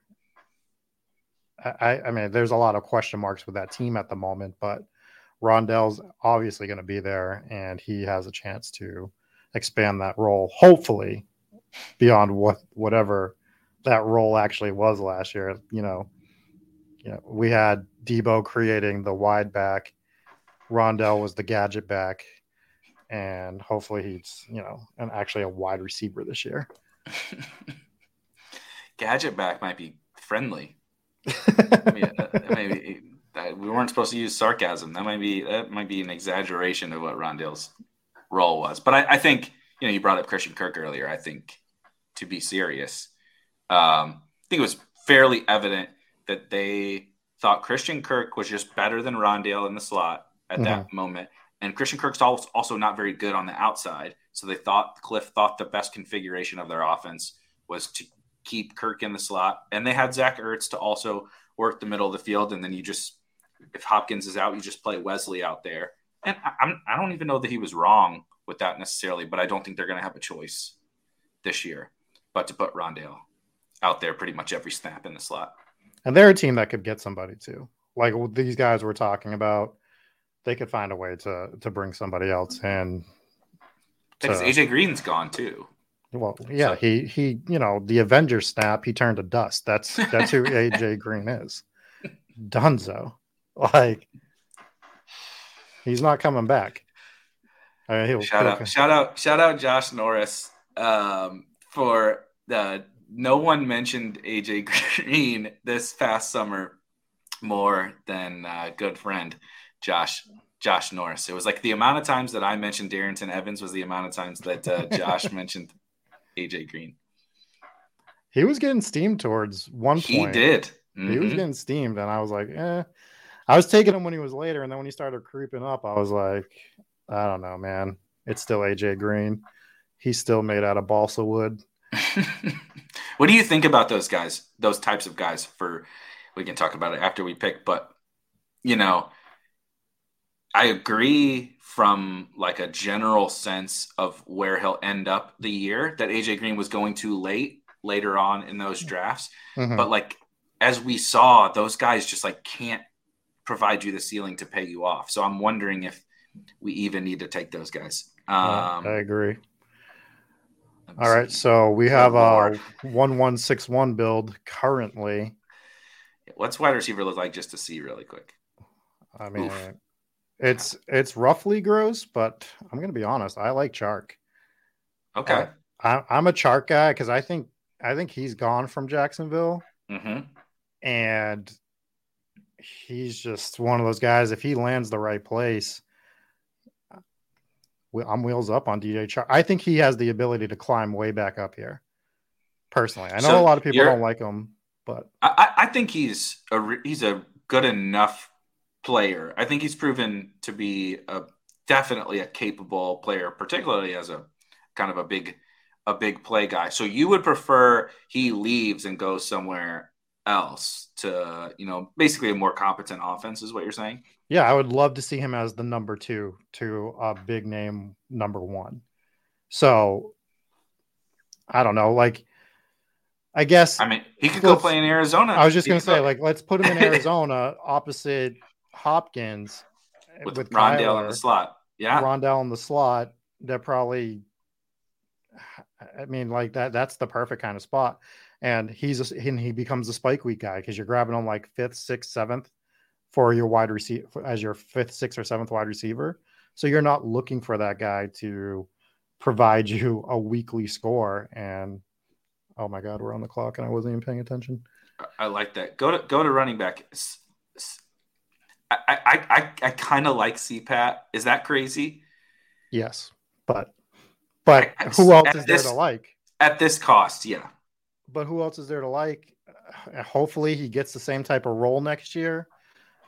I, I mean, there's a lot of question marks with that team at the moment, but Rondale's obviously going to be there, and he has a chance to expand that role. Hopefully, beyond what whatever that role actually was last year. You know, you know, we had Deebo creating the wide back, Rondale was the gadget back, and hopefully he's you know and actually a wide receiver this year. gadget back might be friendly. maybe we weren't supposed to use sarcasm. That might be that might be an exaggeration of what Rondale's role was. But I, I think you know, you brought up Christian Kirk earlier. I think to be serious, um, I think it was fairly evident that they thought Christian Kirk was just better than Rondale in the slot at mm-hmm. that moment. And Christian Kirk's also not very good on the outside. So they thought Cliff thought the best configuration of their offense was to keep Kirk in the slot. And they had Zach Ertz to also work the middle of the field. And then you just, if Hopkins is out, you just play Wesley out there. And I, I don't even know that he was wrong with that necessarily, but I don't think they're going to have a choice this year but to put Rondale out there pretty much every snap in the slot. And they're a team that could get somebody too. like these guys we're talking about, they could find a way to to bring somebody else in. Because AJ Green's gone too. Well, yeah, so. he he, you know, the Avengers snap, he turned to dust. That's that's who AJ Green is. Dunzo. Like he's not coming back. I mean, shout out, shout out, shout out Josh Norris um, for the no one mentioned AJ Green this past summer more than uh, good friend Josh Josh Norris. It was like the amount of times that I mentioned Darrynton Evans was the amount of times that uh, Josh mentioned AJ Green. He was getting steamed towards one point. He did. Mm-hmm. He was mm-hmm. getting steamed, and I was like, eh. I was taking him when he was later, and then when he started creeping up, I was like, I don't know, man. It's still AJ Green. He's still made out of balsa wood. what do you think about those guys? Those types of guys? For we can talk about it after we pick, but you know, I agree from like a general sense of where he'll end up the year that AJ Green was going too late later on in those drafts. Mm-hmm. But like as we saw, those guys just like can't provide you the ceiling to pay you off. So I'm wondering if we even need to take those guys. Um, I agree. All right, so we have a one one six one build currently. What's wide receiver look like just to see really quick? I mean, Oof. It's it's roughly gross, but I'm gonna be honest. I like Chark. Okay, I, am a Chark guy because I think I think he's gone from Jacksonville, mm-hmm. and he's just one of those guys. If he lands the right place, I'm wheels up on DJ Chark. I think he has the ability to climb way back up here. Personally, I know so a lot of people don't like him, but I, I think he's a he's a good enough player. I think he's proven to be a definitely a capable player, particularly as a kind of a big a big play guy. So you would prefer he leaves and goes somewhere else to, you know, basically a more competent offense is what you're saying? Yeah, I would love to see him as the number 2 to a big name number 1. So I don't know, like I guess I mean, he could go play in Arizona. I was just going to say like let's put him in Arizona opposite Hopkins with, with Rondale Kyler, in the slot. Yeah. Rondale in the slot. That probably I mean, like that. That's the perfect kind of spot. And he's a, and he becomes a spike week guy because you're grabbing him like fifth, sixth, seventh for your wide receiver as your fifth, sixth, or seventh wide receiver. So you're not looking for that guy to provide you a weekly score. And oh my god, we're on the clock, and I wasn't even paying attention. I like that. Go to go to running back. I I I, I kind of like CPAT. Is that crazy? Yes, but but who else is this, there to like? At this cost, yeah. But who else is there to like? Uh, hopefully, he gets the same type of role next year.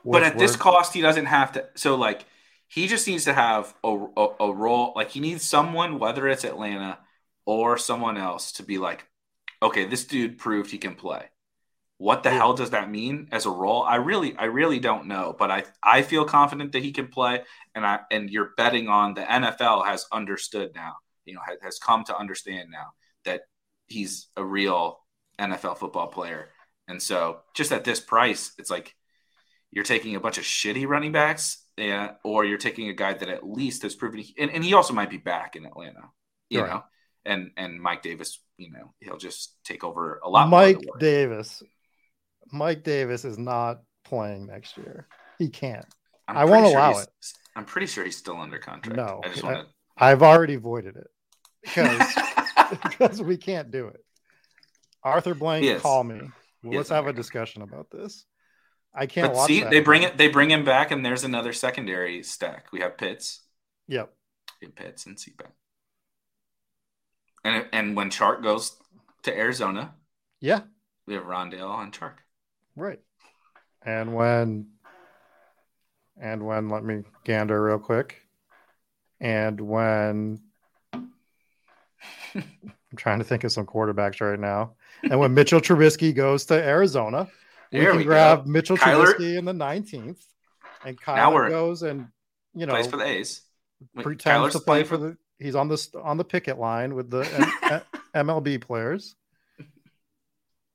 But at this cost, he doesn't have to. So, like, he just needs to have a, a, a role. Like, he needs someone, whether it's Atlanta or someone else, to be like, okay, this dude proved he can play. What the yeah. hell does that mean as a role? I really, I really don't know. But I, I feel confident that he can play, and I, and you're betting on the NFL has understood now you know has come to understand now that he's a real NFL football player. And so just at this price, it's like you're taking a bunch of shitty running backs, yeah, or you're taking a guy that at least has proven, and, and he also might be back in Atlanta, you right. know, and and Mike Davis, you know, he'll just take over a lot. Mike Davis, Mike Davis is not playing next year. He can't. I'm I won't sure allow it. I'm pretty sure he's still under contract. No, I just want to I've already voided it because because we can't do it. Arthur Blank, yes. call me. Well, let's have a discussion about this. I can't but see. They bring it. They bring him back, and there's another secondary stack. We have Pitts. Yep. Pitts and CPAT. And and when Chark goes to Arizona, yeah, we have Rondale on Chark. Right. And when and when let me gander real quick. And when I'm trying to think of some quarterbacks right now. And when Mitchell Trubisky goes to Arizona, we can we grab go. Mitchell Kyler, Trubisky in the 19th. And Kyler goes and you know plays for the A's. Pretends Kyler's to play for the he's on the on the picket line with the MLB players.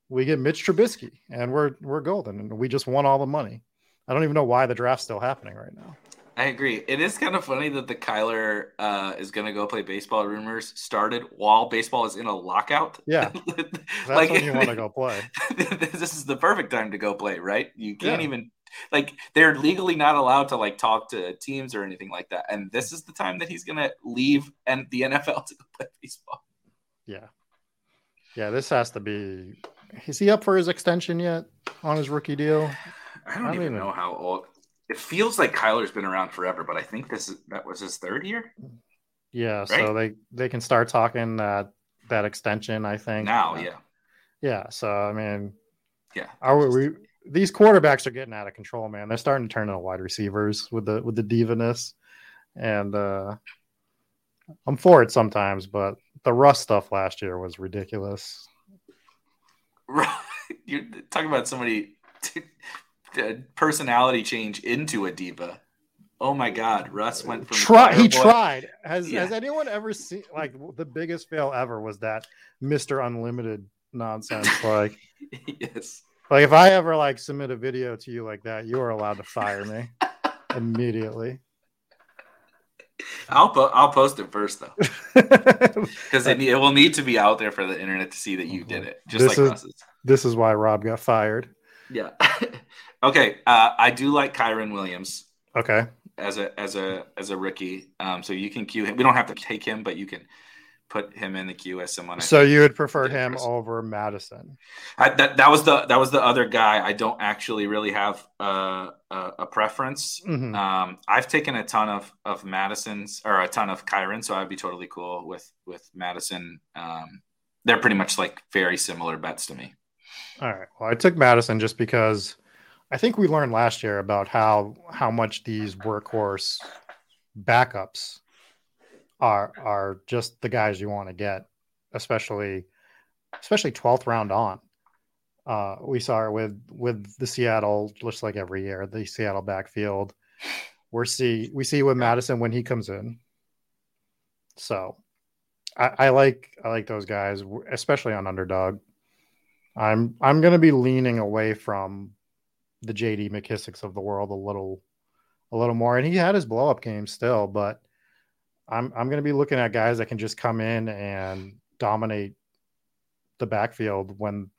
We get Mitch Trubisky and we're we're golden and we just won all the money. I don't even know why the draft's still happening right now. I agree. It is kind of funny that the Kyler uh, is going to go play baseball rumors started while baseball is in a lockout. Yeah, that's like, when you want to go play. this is the perfect time to go play, right? You can't yeah. even like they're legally not allowed to like talk to teams or anything like that, and this is the time that he's going to leave and the NFL to go play baseball. Yeah, yeah. This has to be. Is he up for his extension yet on his rookie deal? I don't, I don't even, even know how old it feels like Kyler's been around forever, but I think this is that was his third year. Yeah, right? so they they can start talking that that extension. I think now, uh, yeah, yeah. So I mean, yeah, are we, we? These quarterbacks are getting out of control, man. They're starting to turn into wide receivers with the with the divaness, and uh I'm for it sometimes, but the Russ stuff last year was ridiculous. You're talking about somebody personality change into a diva. Oh my God, Russ went from Try, he tried. Has yeah. has anyone ever seen like the biggest fail ever was that Mister Unlimited nonsense? Like, yes, like if I ever like submit a video to you like that, you are allowed to fire me immediately. I'll po- I'll post it first though, because it, it, will need to be out there for the internet to see that you did it, just this like is, Russ's. This is why Rob got fired. Yeah. okay. Uh, I do like Kyren Williams. Okay. As a as a as a rookie, um, so you can cue him. We don't have to take him, but you can put him in the queue as someone. so you would prefer him over Mattison. I, that that was the that was the other guy. I don't actually really have a, a, a preference. Mm-hmm. Um, I've taken a ton of of Mattison's or a ton of Kyren, so I'd be totally cool with with Mattison. Um, they're pretty much like very similar bets to me. All right. Well, I took Mattison just because I think we learned last year about how how much these workhorse backups are are just the guys you want to get, especially especially 12th round on. Uh, we saw it with with the Seattle, just like every year, the Seattle backfield. We're see we see with Mattison when he comes in. So I, I like I like those guys, especially on underdog. I'm I'm to be leaning away from the JD McKissicks of the world a little a little more. And he had his blow up game still, but I'm I'm going to be looking at guys that can just come in and dominate the backfield when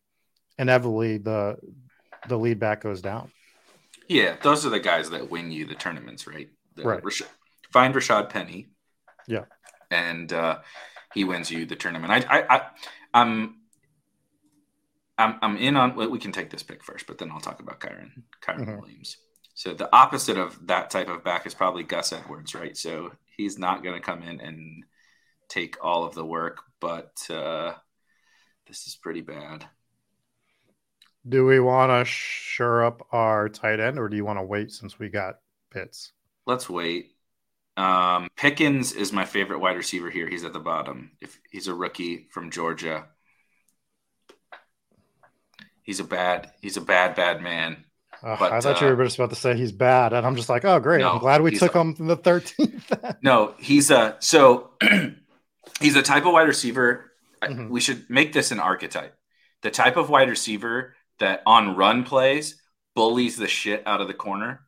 inevitably the the lead back goes down. Yeah, those are the guys that win you the tournaments, right? The, right. find Rashad Penny. Yeah. And uh, he wins you the tournament. I, I, I I'm I'm, I'm in on. We can take this pick first, but then I'll talk about Kyren Kyren mm-hmm. Williams. So the opposite of that type of back is probably Gus Edwards, right? So he's not going to come in and take all of the work, but uh, this is pretty bad. Do we want to shore up our tight end, or do you want to wait since we got Pitts? Let's wait. Um, Pickens is my favorite wide receiver here. He's at the bottom. If he's a rookie from Georgia, he's a bad he's a bad bad man. Uh, but, I thought uh, you were just about to say he's bad, and I'm just like, oh great, no, I'm glad we took a, him in the 13th. no, he's a so he's a type of wide receiver. Mm-hmm. We should make this an archetype. The type of wide receiver that on run plays bullies the shit out of the corner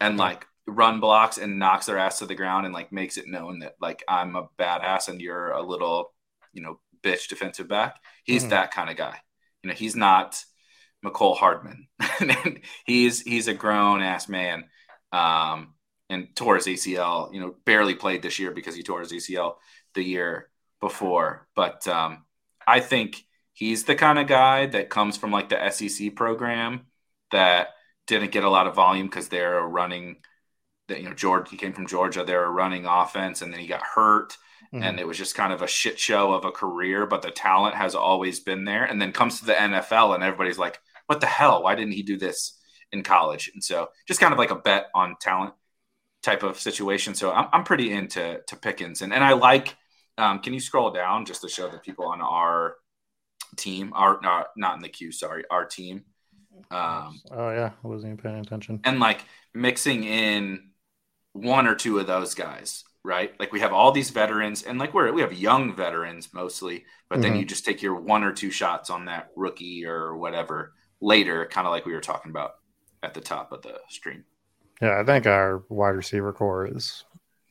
and mm-hmm. like run blocks and knocks their ass to the ground and like makes it known that like I'm a badass and you're a little, you know, bitch defensive back. He's mm-hmm. that kind of guy. You know, he's not Mecole Hardman. he's he's a grown ass man, um, and tore his ACL. You know, barely played this year because he tore his ACL the year before. But um, I think he's the kind of guy that comes from like the SEC program that didn't get a lot of volume because they're running. That you know, George he came from Georgia. They were running offense, and then he got hurt. Mm-hmm. and it was just kind of a shit show of a career, but the talent has always been there. And then comes to the NFL, and everybody's like, what the hell? Why didn't he do this in college? And so just kind of like a bet on talent type of situation. So I'm, I'm pretty into to Pickens. And, and I like, um, can you scroll down just to show the people on our team, our, not, not in the queue, sorry, our team. Um, oh yeah, I wasn't even paying attention. And like mixing in one or two of those guys right? Like we have all these veterans, and like we're we have young veterans mostly, but mm-hmm. then you just take your one or two shots on that rookie or whatever later, kind of like we were talking about at the top of the stream. Yeah, I think our wide receiver core is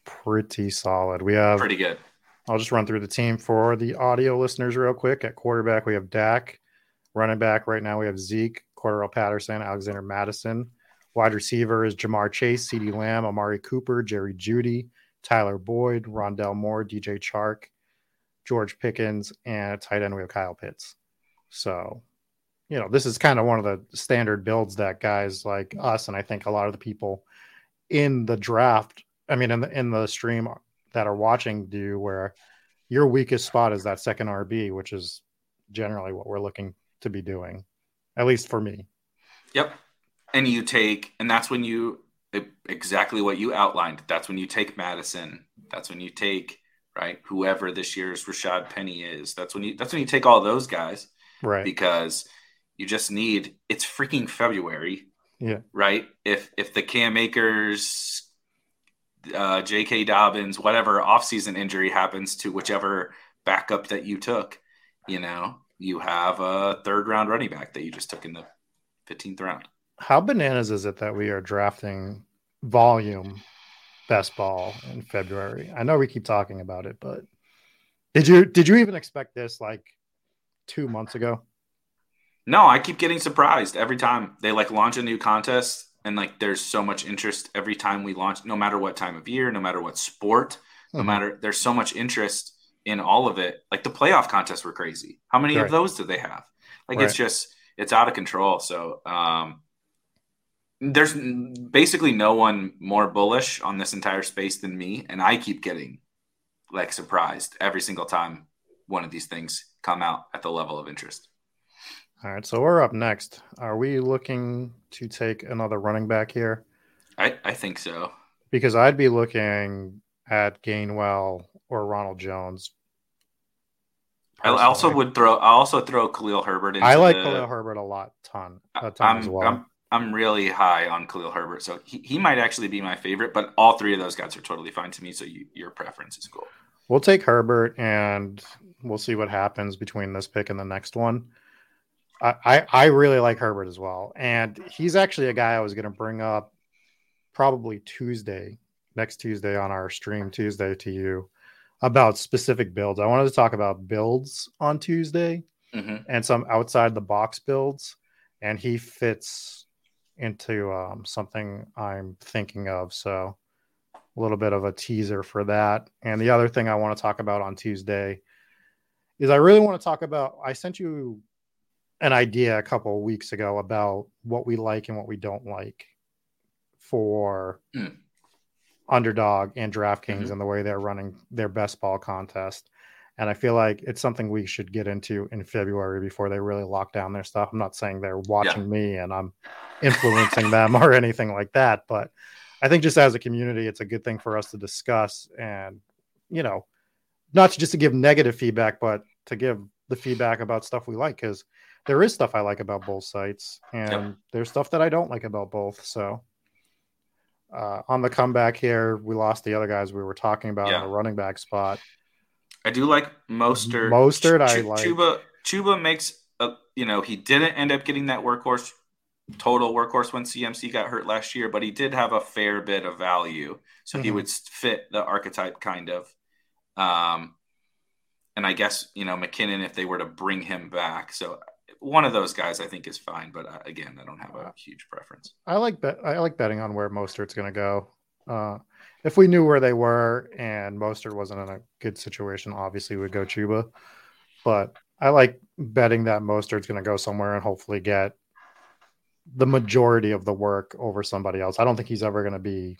pretty solid. We have pretty good. I'll just run through the team for the audio listeners real quick. At quarterback, we have Dak. Running back right now, we have Zeke, Cordarrelle Patterson, Alexander Mattison. Wide receiver is Ja'Marr Chase, CeeDee Lamb, Amari Cooper, Jerry Jeudy, Tyler Boyd, Rondale Moore, DJ Chark, George Pickens, and tight end we have Kyle Pitts. So, you know, this is kind of one of the standard builds that guys like us and I think a lot of the people in the draft, I mean, in the in the stream that are watching do, where your weakest spot is that second RB, which is generally what we're looking to be doing, at least for me. Yep. And you take, and that's when you exactly what you outlined. That's when you take Mattison. That's when you take right whoever this year's Rashad Penny is. That's when you. That's when you take all those guys. Right. Because you just need. It's freaking February. Yeah. Right. If if the Cam Akers, uh, J.K. Dobbins, whatever offseason injury happens to whichever backup that you took, you know, you have a third round running back that you just took in the 15th round. How bananas is it that we are drafting volume best ball in February? I know we keep talking about it, but did you did you even expect this like two months ago? No, I keep getting surprised every time they like launch a new contest and like there's so much interest every time we launch, no matter what time of year, no matter what sport, mm-hmm. no matter there's so much interest in all of it. Like the playoff contests were crazy. How many right. of those do they have? Like right. it's just it's out of control. So um there's basically no one more bullish on this entire space than me, and I keep getting like surprised every single time one of these things come out at the level of interest. All right, so we're up next. Are we looking to take another running back here? I, I think so. Because I'd be looking at Gainwell or Ronald Jones. Personally. I also would throw. I also throw Khalil Herbert. I like the, Khalil Herbert a lot, ton, a ton I'm, as well. I'm, I'm really high on Khalil Herbert, so he, he might actually be my favorite. But all three of those guys are totally fine to me. So you, your preference is cool. We'll take Herbert, and we'll see what happens between this pick and the next one. I, I, I really like Herbert as well, and he's actually a guy I was going to bring up probably Tuesday, next Tuesday on our stream Tuesday to you about specific builds. I wanted to talk about builds on Tuesday mm-hmm. and some outside the box builds, and he fits into um, something I'm thinking of. So a little bit of a teaser for that. And the other thing I want to talk about on Tuesday is I really want to talk about. I sent you an idea a couple weeks ago about what we like and what we don't like for mm. underdog and DraftKings mm-hmm. and the way they're running their best ball contest. And I feel like it's something we should get into in February before they really lock down their stuff. I'm not saying they're watching yeah. me and I'm influencing them or anything like that, but I think just as a community, it's a good thing for us to discuss and, you know, not just to give negative feedback, but to give the feedback about stuff we like because there is stuff I like about both sites, and yep. there's stuff that I don't like about both. So, uh, on the comeback here, we lost the other guys we were talking about yeah. in the running back spot. I do like Mostert. Mostert, Ch- I like. Chuba, Chuba makes a, you know, he didn't end up getting that workhorse total workhorse when CMC got hurt last year, but he did have a fair bit of value. So mm-hmm. he would fit the archetype kind of. Um, and I guess, you know, McKinnon, if they were to bring him back. So one of those guys I think is fine, but uh, again, I don't have a huge preference. I like bet I like betting on where Mostert's going to go. Uh, if we knew where they were and Mostert wasn't in a good situation, obviously we'd go Chuba. But I like betting that Mostert's going to go somewhere and hopefully get the majority of the work over somebody else. I don't think he's ever going to be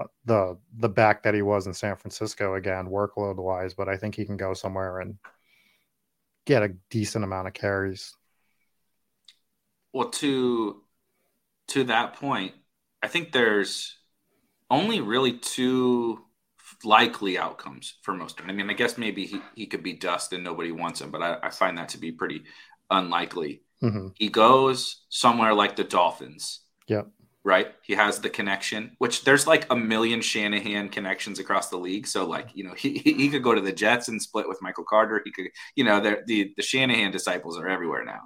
uh, the the back that he was in San Francisco again, workload wise. But I think he can go somewhere and get a decent amount of carries. Well, to to that point, I think there's only really two likely outcomes for most. Of them. I mean, I guess maybe he, he could be dust and nobody wants him, but I, I find that to be pretty unlikely. Mm-hmm. He goes somewhere like the Dolphins. Yep right? He has the connection, which there's like a million Shanahan connections across the league. So like, you know, he, he could go to the Jets and split with Michael Carter. He could, you know, the, the, Shanahan disciples are everywhere now.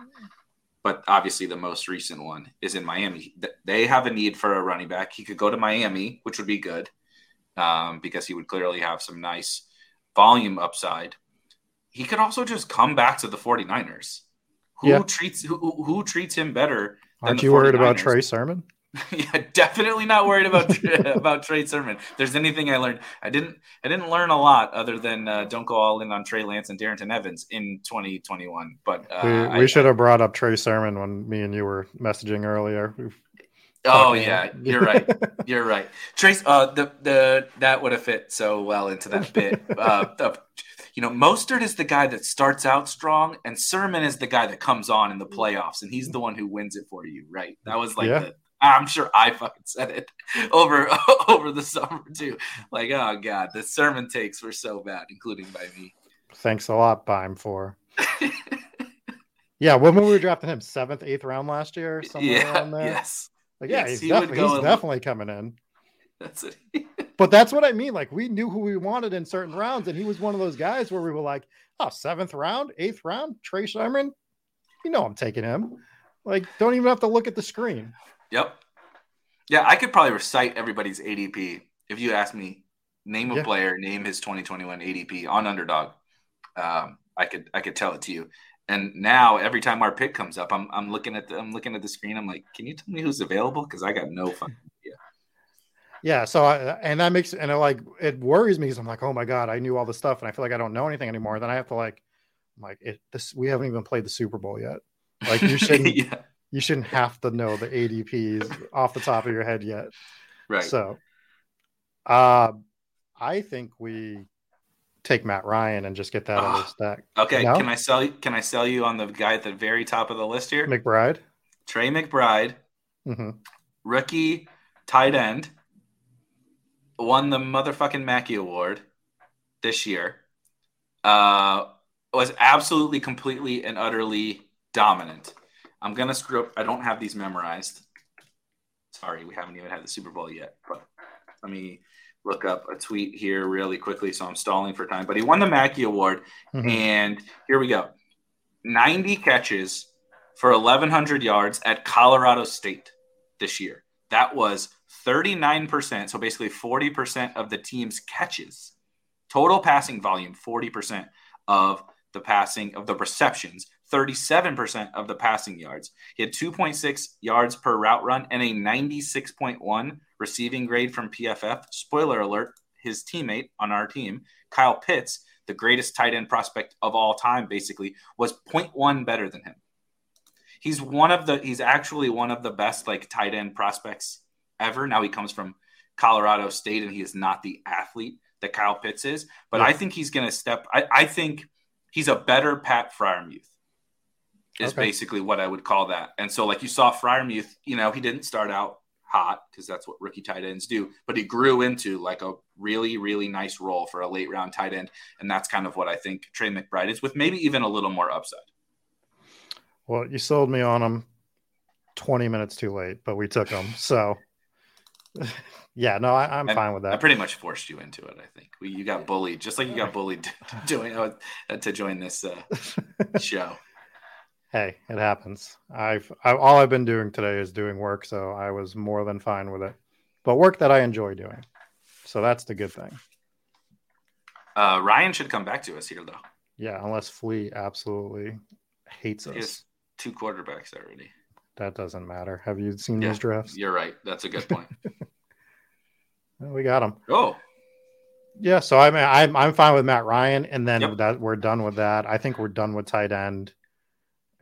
but obviously the most recent one is in Miami. They have a need for a running back. He could go to Miami, which would be good um, because he would clearly have some nice volume upside. He could also just come back to the 49ers. Who yeah. treats who, who treats him better? Aren't you worried about Trey Sermon? yeah, definitely not worried about about Trey Sermon. If there's anything I learned, I didn't I didn't learn a lot other than uh, don't go all in on Trey Lance and Darrynton Evans in 2021. But uh, we, we I, should have brought up Trey Sermon when me and you were messaging earlier. Oh yeah, you're right. You're right. Trace, uh, the the that would have fit so well into that bit. Uh, the, you know, Mostert is the guy that starts out strong, and Sermon is the guy that comes on in the playoffs, and he's the one who wins it for you, right? That was like yeah. the, I'm sure I fucking said it over over the summer too. Like, oh god, the sermon takes were so bad, including by me. Thanks a lot, Bime, for. yeah, when we were drafting him, seventh, eighth round last year, somewhere yeah, around there. Yes. Like, yeah, yes, he's, he definitely, he's definitely coming in. That's it. but that's what I mean. Like, we knew who we wanted in certain rounds, and he was one of those guys where we were like, oh, seventh round, eighth round, Trey Sermon. You know, I'm taking him. Like, don't even have to look at the screen. Yep. Yeah, I could probably recite everybody's ADP if you ask me name a yeah. player, name his 2021 ADP on underdog. Um, I could I could tell it to you. And now every time our pick comes up, I'm I'm looking at the I'm looking at the screen. I'm like, can you tell me who's available? Because I got no fun. idea. Yeah. So I, and that makes and it like it worries me because I'm like, oh my god, I knew all this stuff and I feel like I don't know anything anymore. Then I have to like, I'm like it. This we haven't even played the Super Bowl yet. Like you shouldn't. yeah you shouldn't have to know the ADPs off the top of your head yet. Right. So, uh, I think we take Matt Ryan and just get that oh, the stack. Okay. No? Can I sell you? Can I sell you on the guy at the very top of the list here? McBride. Trey McBride, mm-hmm. rookie tight end, won the motherfucking Mackey Award this year. Uh, was absolutely, completely, and utterly dominant. I'm gonna screw up. I don't have these memorized. Sorry, we haven't even had the Super Bowl yet. But let me look up a tweet here really quickly. So I'm stalling for time. But he won the Mackey Award, mm-hmm. and here we go: 90 catches for 1,100 yards at Colorado State this year. That was 39%. So basically 40% of the team's catches. Total passing volume, 40% of the passing of the receptions 37% of the passing yards. He had 2.6 yards per route run and a 96.1 receiving grade from PFF. Spoiler alert, his teammate on our team, Kyle Pitts, the greatest tight end prospect of all time, basically, was 0.1 better than him. He's one of the, he's actually one of the best like tight end prospects ever. Now he comes from Colorado State and he is not the athlete that Kyle Pitts is, but I think he's going to step, I, I think he's a better Pat Freiermuth is okay. basically what I would call that. And so, like you saw Freiermuth, you know, he didn't start out hot because that's what rookie tight ends do, but he grew into like a really, really nice role for a late round tight end. And that's kind of what I think Trey McBride is with maybe even a little more upside. Well, you sold me on him 20 minutes too late, but we took him. So, yeah, no, I, am fine with that. I pretty much forced you into it. I think we, you got bullied, just like you got bullied to join uh, to join this uh, show hey, it happens. I've I, all I've been doing today is doing work, so I was more than fine with it. But work that I enjoy doing, so that's the good thing. Uh, Ryan should come back to us here, though. Yeah, unless Flea absolutely hates us. two quarterbacks already. That doesn't matter. Have you seen yeah, these drafts? You're right. That's a good point. well, we got him. Oh, yeah. So I'm I'm I'm fine with Matt Ryan, and then yep. that we're done with that. I think we're done with tight end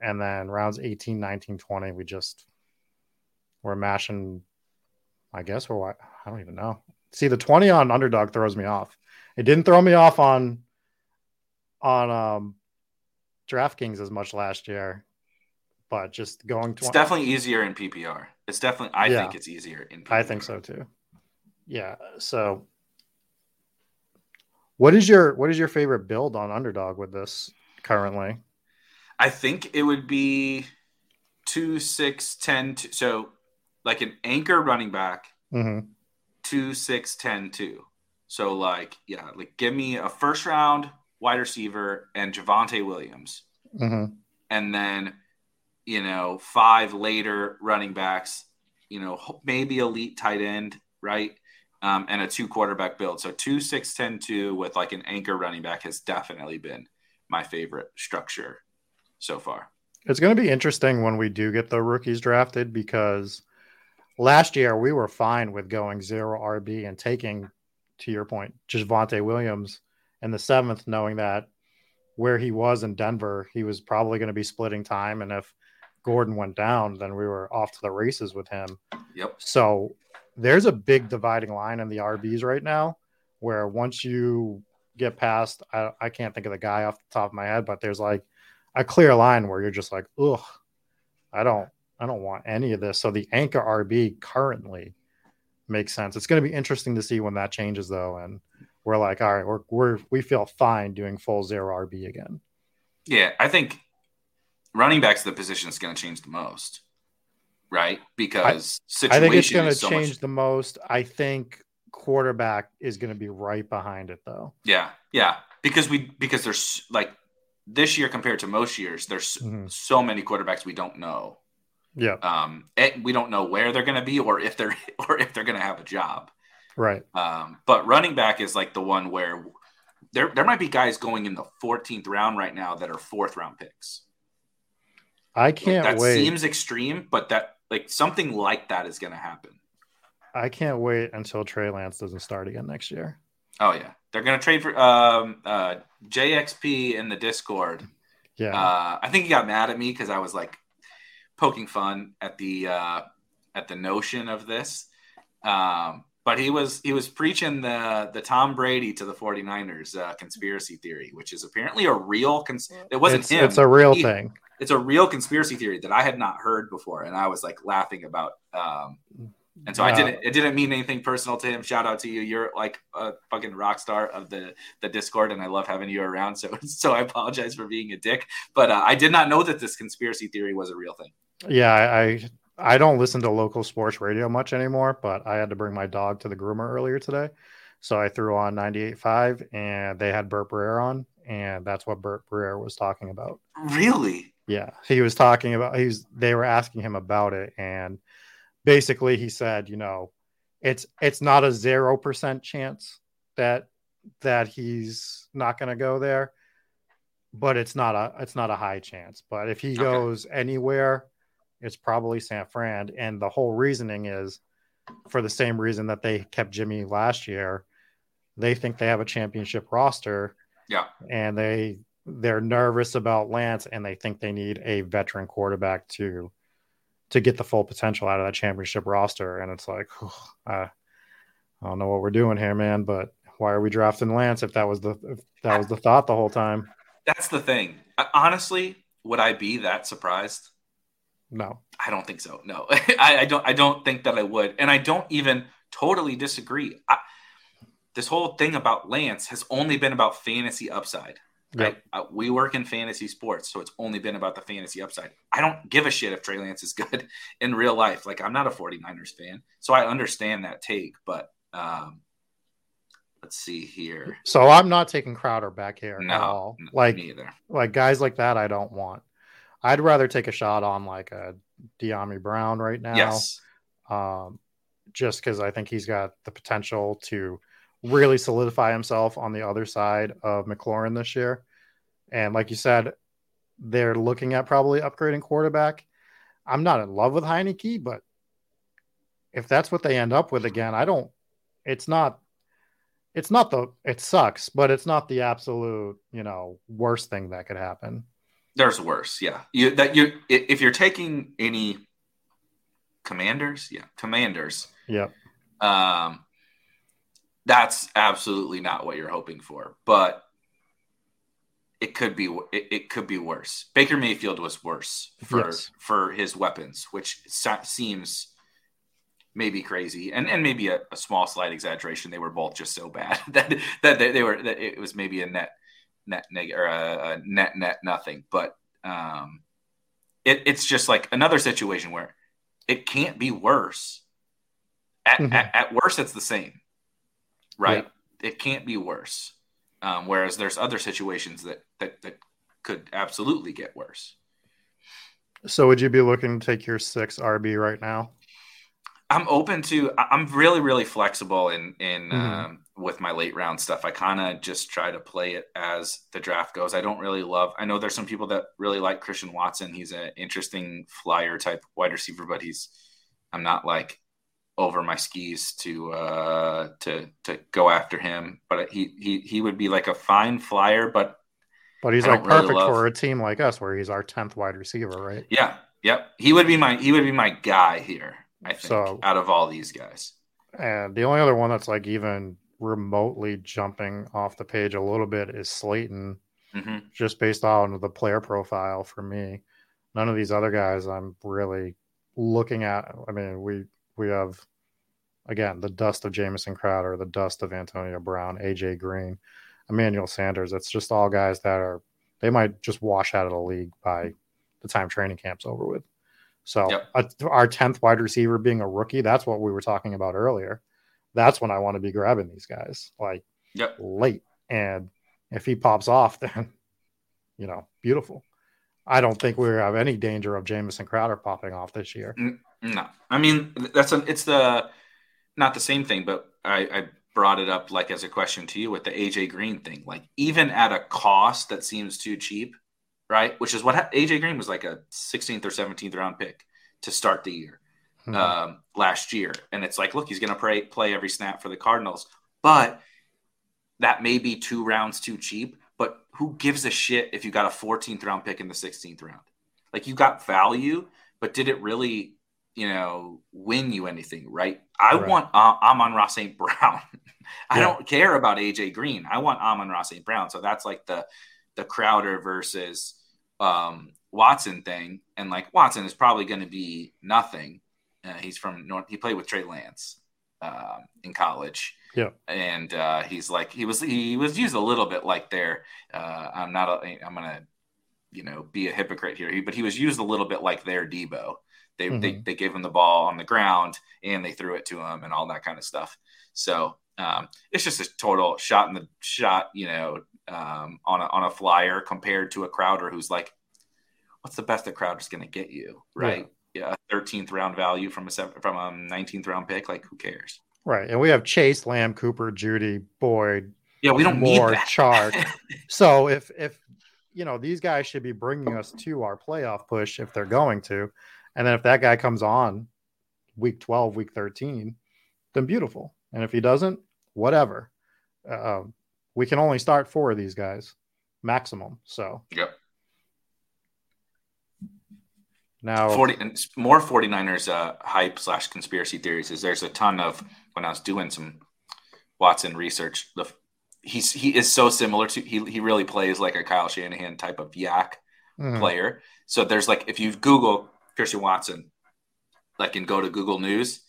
and then rounds 18 19 20 we just we're mashing i guess we're i don't even know. See the 20 on underdog throws me off. It didn't throw me off on on um draftkings as much last year but just going to it's definitely easier in ppr it's definitely i yeah, think it's easier in PPR. i think so too. Yeah so what is your what is your favorite build on underdog with this currently I think it would be two, six, ten. Two, so like an anchor running back, mm-hmm. two, six, ten, two. So like, yeah, like give me a first round wide receiver and Javonte Williams, mm-hmm. and then you know, five later running backs, you know, maybe elite tight end, right? Um, and a two quarterback build. So two, six, 10, two with like an anchor running back has definitely been my favorite structure so far. It's going to be interesting when we do get the rookies drafted because last year we were fine with going zero RB and taking, to your point, Javonte Williams in the seventh, knowing that where he was in Denver, he was probably going to be splitting time. And if Gordon went down, then we were off to the races with him. Yep. So there's a big dividing line in the RBs right now where once you get past, I, I can't think of the guy off the top of my head, but there's like a clear line where you're just like, ugh, I don't, I don't want any of this. So the anchor RB currently makes sense. It's going to be interesting to see when that changes though. And we're like, all right, we're, we're, we feel fine doing full zero RB again. Yeah. I think running back's the position is going to change the most, right? Because I, I think it's going to so change much... the most. I think quarterback is going to be right behind it, though. Yeah, yeah, because we because there's like this year compared to most years, there's mm-hmm. so many quarterbacks we don't know. Yeah, um, we don't know where they're going to be or if they're or if they're going to have a job. Right. Um, but running back is like the one where there there might be guys going in the 14th round right now that are fourth round picks. I can't like, that wait. seems extreme, but that like something like that is going to happen. I can't wait until Trey Lance doesn't start again next year. Oh yeah, they're going to trade for um, uh, JXP in the Discord. Yeah, uh, I think he got mad at me because I was like poking fun at the uh, at the notion of this. Um, but he was he was preaching the the Tom Brady to the 49ers uh, conspiracy theory, which is apparently a real cons- it wasn't it's, him. It's a real he, thing it's a real conspiracy theory that I had not heard before, and I was like laughing about. Um, and so I didn't. It didn't mean anything personal to him. Shout out to you. You're like a fucking rock star of the the Discord, and I love having you around. So so I apologize for being a dick, but uh, I did not know that this conspiracy theory was a real thing. Yeah, I I don't listen to local sports radio much anymore, but I had to bring my dog to the groomer earlier today, so I threw on 98.5, and they had Burt Breer on, and that's what Burt Breer was talking about. Really? Yeah, he was talking about he's they were asking him about it and basically he said, you know, it's it's not a 0% chance that that he's not going to go there, but it's not a it's not a high chance. But if he okay. goes anywhere, it's probably San Fran and the whole reasoning is for the same reason that they kept Jimmy last year. They think they have a championship roster. Yeah. And they they're nervous about Lance and they think they need a veteran quarterback to to get the full potential out of that championship roster. And it's like, uh, I don't know what we're doing here, man. But why are we drafting Lance if that was the if that was the thought the whole time? That's the thing. Honestly, would I be that surprised? No, I don't think so. No, I, I, don't. I don't think that I would, and I don't even totally disagree. I, this whole thing about Lance has only been about fantasy upside. Right. Uh, we work in fantasy sports, so it's only been about the fantasy upside. I don't give a shit if Trey Lance is good in real life. Like, I'm not a 49ers fan, so I understand that take, but um, let's see here. So I'm not taking Crowder back here no, at all. Like, neither. like guys like that, I don't want. I'd rather take a shot on like a Dyami Brown right now. Yes. Um, just because I think he's got the potential to really solidify himself on the other side of McLaurin this year. And like you said, they're looking at probably upgrading quarterback. I'm not in love with Heinicke, but if that's what they end up with again, I don't. It's not. It's not the. It sucks, but it's not the absolute. You know, worst thing that could happen. There's worse. Yeah, you that you if you're taking any commanders, yeah, commanders. Yep. Um, that's absolutely not what you're hoping for, but it could be it, it could be worse. Baker Mayfield was worse for yes. for his weapons, which seems maybe crazy and and maybe a, a, small slight exaggeration. They were both just so bad that that they, they were that it was maybe a net net neg or a, a net net nothing. But um, it, it's just like another situation where it can't be worse. At, mm-hmm. at, at worst, it's the same right? Yeah. It can't be worse. Um, whereas there's other situations that, that that could absolutely get worse. So would you be looking to take your six RB right now? I'm open to. I'm really really flexible in in mm-hmm. um, with my late round stuff. I kind of just try to play it as the draft goes. I don't really love. I know there's some people that really like Christian Watson. He's an interesting flyer type wide receiver, but he's. I'm not like over my skis to uh to to go after him. But he he he would be like a fine flyer, but but he's like perfect really for a team like us, where he's our tenth wide receiver, right? Yeah, yep. He would be my he would be my guy here. I think so, out of all these guys. And the only other one that's like even remotely jumping off the page a little bit is Slayton, mm-hmm. just based on the player profile for me. None of these other guys I'm really looking at. I mean, we we have again the dust of Jamison Crowder, the dust of Antonio Brown, AJ Green, Emmanuel Sanders. It's just all guys that are they might just wash out of the league by the time training camp's over with. So yep. our 10th wide receiver being a rookie, that's what we were talking about earlier. That's when I want to be grabbing these guys like yep. late. And if he pops off, then, you know, beautiful. I don't think we have any danger of Jamison Crowder popping off this year. Mm. No, I mean, that's an it's the, not the same thing, but I, I brought it up like as a question to you with the AJ Green thing. Like, even at a cost that seems too cheap, right? Which is what AJ Green was like a 16th or 17th round pick to start the year mm-hmm. um, last year, and it's like, look, he's going to play play every snap for the Cardinals, but that may be two rounds too cheap. But who gives a shit if you got a 14th round pick in the 16th round? Like you got value, but did it really, you know, win you anything? Right? I right. want uh, Amon-Ra St. Brown. I yeah. don't care about AJ Green. I want Amon-Ra St. Brown. So that's like the the Crowder versus um, Watson thing, and like Watson is probably going to be nothing. Uh, he's from North. He played with Trey Lance uh, in college. Yeah, and uh, he's like he was he was used a little bit like there. Uh, I'm not. A, I'm gonna you know be a hypocrite here, but he was used a little bit like their Deebo. They, mm-hmm. they they gave him the ball on the ground and they threw it to him and all that kind of stuff. So um, it's just a total shot in the shot, you know, um, on a, on a flyer compared to a Crowder who's like, what's the best that Crowder's going to get you, right? Yeah. yeah, 13th round value from a seven, from a 19th round pick. Like, who cares? Right, and we have Chase, Lamb, Cooper, Jeudy, Boyd. Yeah, we don't more need that. Chark. so if if you know these guys should be bringing us to our playoff push if they're going to, and then if that guy comes on week 12, week 13, then beautiful. And if he doesn't, whatever. Uh, we can only start four of these guys maximum. So, yep. Now, 40 more 49ers uh, hype slash conspiracy theories is there's a ton of when I was doing some Watson research. The he's he is so similar to he he really plays like a Kyle Shanahan type of YAC mm-hmm. player. So there's like if you Google Christian Watson, like and go to Google News,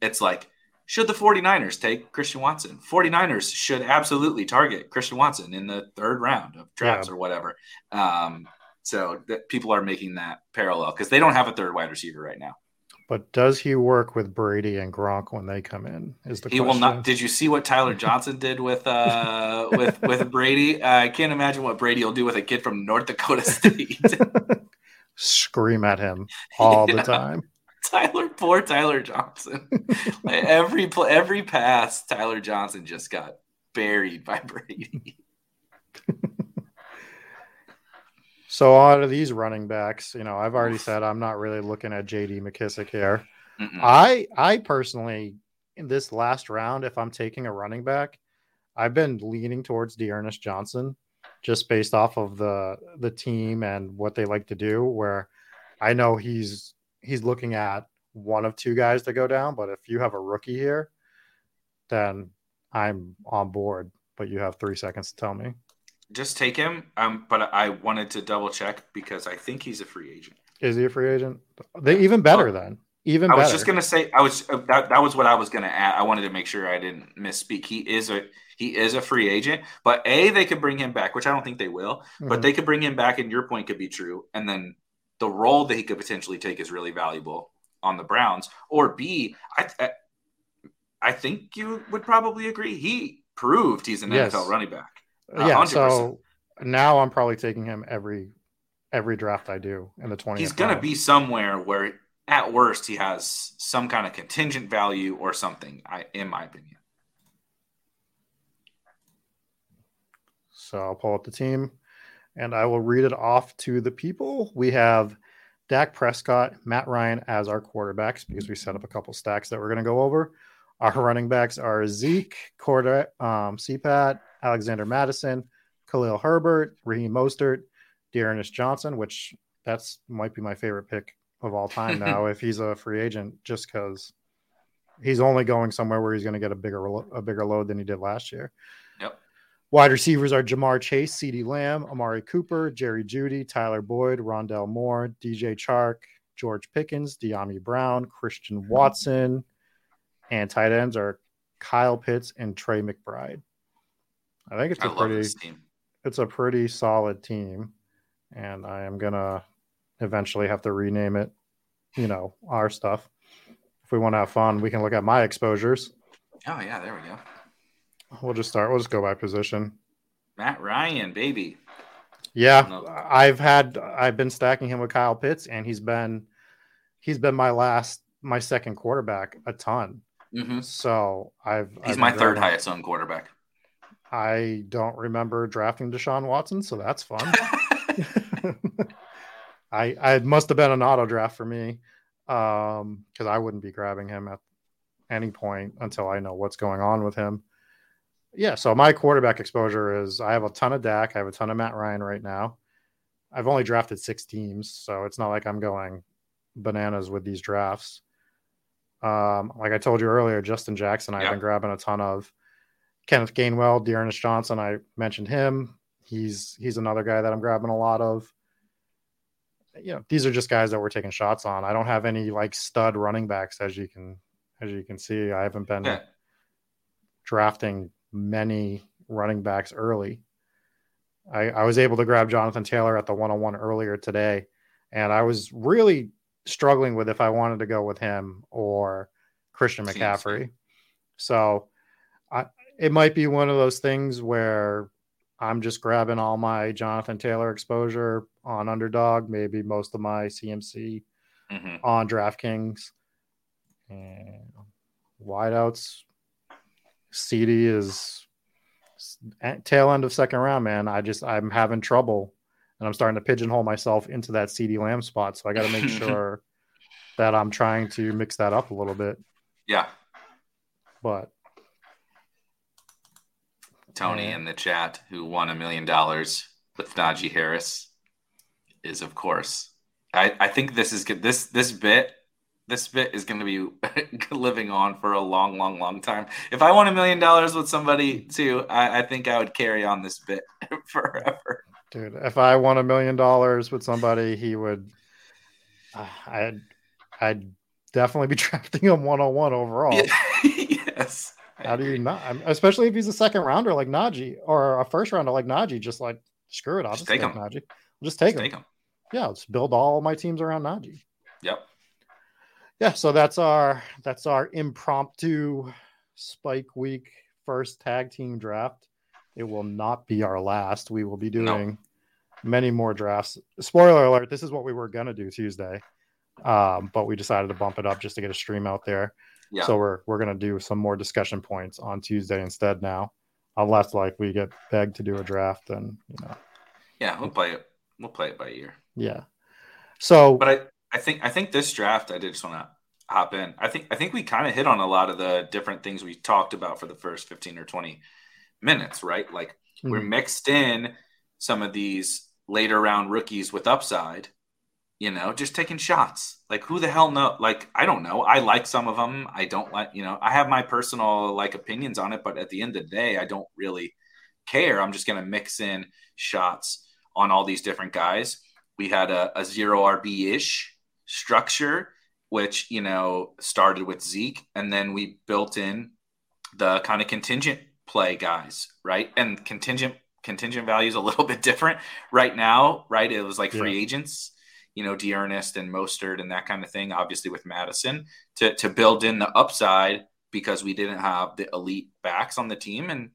it's like should the 49ers take Christian Watson? 49ers should absolutely target Christian Watson in the third round of drafts yeah. or whatever. Um, so that people are making that parallel because they don't have a third wide receiver right now. But does he work with Brady and Gronk when they come in? Is the he question. will not? Did you see what Tyler Johnson did with uh with with Brady? Uh, I can't imagine what Brady will do with a kid from North Dakota State. Scream at him all yeah. the time. Tyler, poor Tyler Johnson. like every every pass, Tyler Johnson just got buried by Brady. so out of these running backs, you know, I've already said I'm not really looking at JD McKissic here. Mm-mm. I I personally in this last round, if I'm taking a running back, I've been leaning towards D'Ernest Johnson just based off of the the team and what they like to do. Where I know he's he's looking at one of two guys to go down. But if you have a rookie here, then I'm on board. But you have three seconds to tell me. Just take him. Um, but I wanted to double check because I think he's a free agent. Is he a free agent? They even better oh, then. Even I was just gonna say I was uh, that, that was what I was gonna add. I wanted to make sure I didn't misspeak. He is a he is a free agent, but a they could bring him back, which I don't think they will. Mm-hmm. But they could bring him back, and your point could be true. And then the role that he could potentially take is really valuable on the Browns. Or B, I, I, I think you would probably agree. He proved he's an yes. NFL running back. Uh, yeah. 100%. So now I'm probably taking him every every draft I do in the 20. He's going to be somewhere where at worst he has some kind of contingent value or something, I in my opinion. So I'll pull up the team and I will read it off to the people. We have Dak Prescott, Matt Ryan as our quarterbacks because we set up a couple stacks that we're going to go over. Our running backs are Zeke, Corda, um, CPAT, Alexander Mattison, Khalil Herbert, Raheem Mostert, D'Ernest Johnson, which that's might be my favorite pick of all time now if he's a free agent, just because he's only going somewhere where he's going to get a bigger a bigger load than he did last year. Yep. Wide receivers are Ja'Marr Chase, CeeDee Lamb, Amari Cooper, Jerry Jeudy, Tyler Boyd, Rondale Moore, DJ Chark, George Pickens, Dyami Brown, Christian Watson, and tight ends are Kyle Pitts and Trey McBride. I think it's a pretty it's a pretty solid team, and I am gonna eventually have to rename it. You know, our stuff. If we want to have fun, we can look at my exposures. Oh yeah, there we go. We'll just start. We'll just go by position. Matt Ryan, baby. Yeah, I've had I've been stacking him with Kyle Pitts, and he's been he's been my last my second quarterback a ton. Mm-hmm. So I've he's I've my third highest owned quarterback. I don't remember drafting Deshaun Watson, so that's fun. I I must have been an auto draft for me um because I wouldn't be grabbing him at any point until I know what's going on with him. Yeah, so my quarterback exposure is I have a ton of Dak, I have a ton of Matt Ryan right now. I've only drafted six teams, so it's not like I'm going bananas with these drafts. Um, like I told you earlier, Justin Jackson, I've yeah. been grabbing a ton of Kenneth Gainwell, D'Ernest Johnson. I mentioned him. He's he's another guy that I'm grabbing a lot of. You know, these are just guys that we're taking shots on. I don't have any like stud running backs, as you can as you can see. I haven't been yeah. drafting many running backs early. I, I was able to grab Jonathan Taylor at the one on one earlier today, and I was really struggling with if I wanted to go with him or Christian McCaffrey. So I, it might be one of those things where I'm just grabbing all my Jonathan Taylor exposure on underdog, maybe most of my CMC mm-hmm. on DraftKings. And wideouts, CeeDee is tail end of second round, man. I just I'm having trouble and I'm starting to pigeonhole myself into that CeeDee Lamb spot. So I got to make sure that I'm trying to mix that up a little bit. Yeah. But Tony in the chat, who won a million dollars with Najee Harris, is of course. I, I think this is good. This this bit this bit is going to be living on for a long, long, long time. If I won a million dollars with somebody too, I, I think I would carry on this bit forever. Dude, if I won a million dollars with somebody, he would. Uh, I'd I'd definitely be drafting him one on one overall. yes. How do you not? Especially if he's a second rounder like Najee or a first rounder like Najee, just like screw it. I'll just, just take, take him. Najee. I'll just take just him. Take him. Yeah, let's build all my teams around Najee. Yep. Yeah, so that's our that's our impromptu spike week first tag team draft. It will not be our last. We will be doing no. many more drafts. Spoiler alert: this is what we were gonna do Tuesday, um, but we decided to bump it up just to get a stream out there. Yeah. So we're we're gonna do some more discussion points on Tuesday instead now, unless like we get begged to do a draft and you know. Yeah, we'll play it. We'll play it by ear. Yeah. So, but I I think I think this draft I did just want to hop in. I think I think we kind of hit on a lot of the different things we talked about for the first fifteen or twenty minutes, right? Like mm-hmm. we're mixed in some of these later round rookies with upside you know, just taking shots. Like who the hell know? Like I don't know. I like some of them. I don't like, you know, I have my personal like opinions on it, but at the end of the day, I don't really care. I'm just going to mix in shots on all these different guys. We had a, a zero RB ish structure, which, you know, started with Zeke, and then we built in the kind of contingent play guys, right? And contingent contingent value is a little bit different right now, right? It was like free yeah. agents you know, D'Ernest and Mostert and that kind of thing, obviously with Mattison to, to build in the upside because we didn't have the elite backs on the team and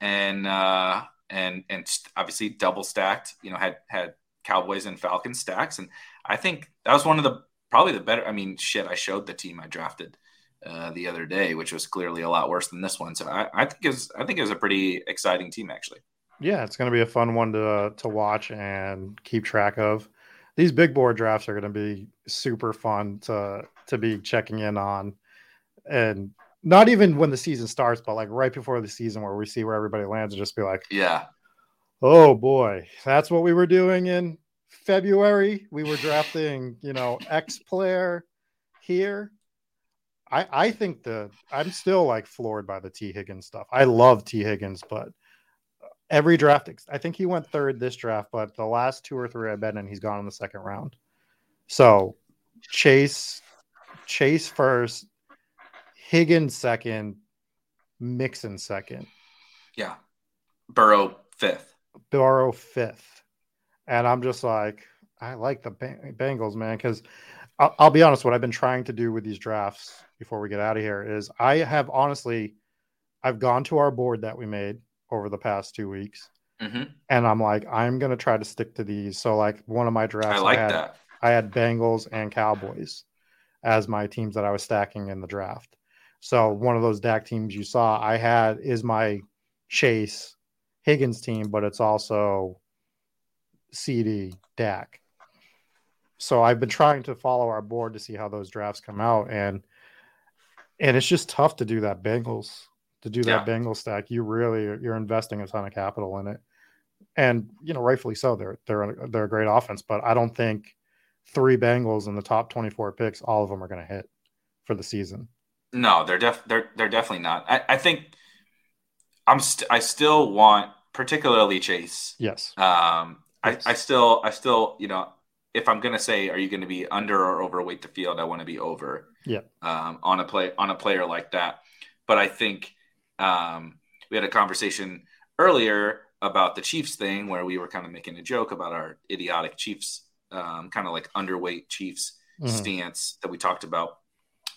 and uh and and obviously double stacked, you know, had had Cowboys and Falcons stacks, and I think that was one of the probably the better. I mean, shit, I showed the team I drafted uh, the other day, which was clearly a lot worse than this one. So I, I think it's I think it was a pretty exciting team actually. Yeah, it's going to be a fun one to to watch and keep track of. These big board drafts are going to be super fun to to be checking in on, and not even when the season starts, but like right before the season where we see where everybody lands and just be like, yeah, oh boy, that's what we were doing in February. We were drafting, you know, X player here. I I think the I'm still like floored by the Tee Higgins stuff. I love Tee Higgins, but every draft, I think he went third this draft, but the last two or three I've been in, he's gone in the second round. So Chase, Chase first, Higgins second, Mixon second. Yeah. Burrow fifth. Burrow fifth. And I'm just like, I like the Bengals, man, because I'll, I'll, be honest. What I've been trying to do with these drafts before we get out of here is I have honestly, I've gone to our board that we made over the past two weeks, mm-hmm. and I'm like, I'm gonna try to stick to these. So like one of my drafts, I like I had, that. I had Bengals and Cowboys as my teams that I was stacking in the draft. So one of those Dak teams you saw, I had is my Chase Higgins team, but it's also CeeDee Dak. So I've been trying to follow our board to see how those drafts come out, and and it's just tough to do that Bengals to do that yeah. Bengals stack. You really you're investing a ton of capital in it, and you know rightfully so. They're they're they're a great offense, but I don't think three Bengals in the top 24 picks, all of them are going to hit for the season. No, they're def they're they're definitely not. I, I think I'm st- I still want particularly Chase. Yes. Um, I, I still I still you know if I'm gonna say are you going to be under or overweight the field, I want to be over. Yeah. Um, on a play on a player like that, but I think um, we had a conversation earlier about the Chiefs thing where we were kind of making a joke about our idiotic Chiefs, um, kind of like underweight Chiefs mm-hmm. stance that we talked about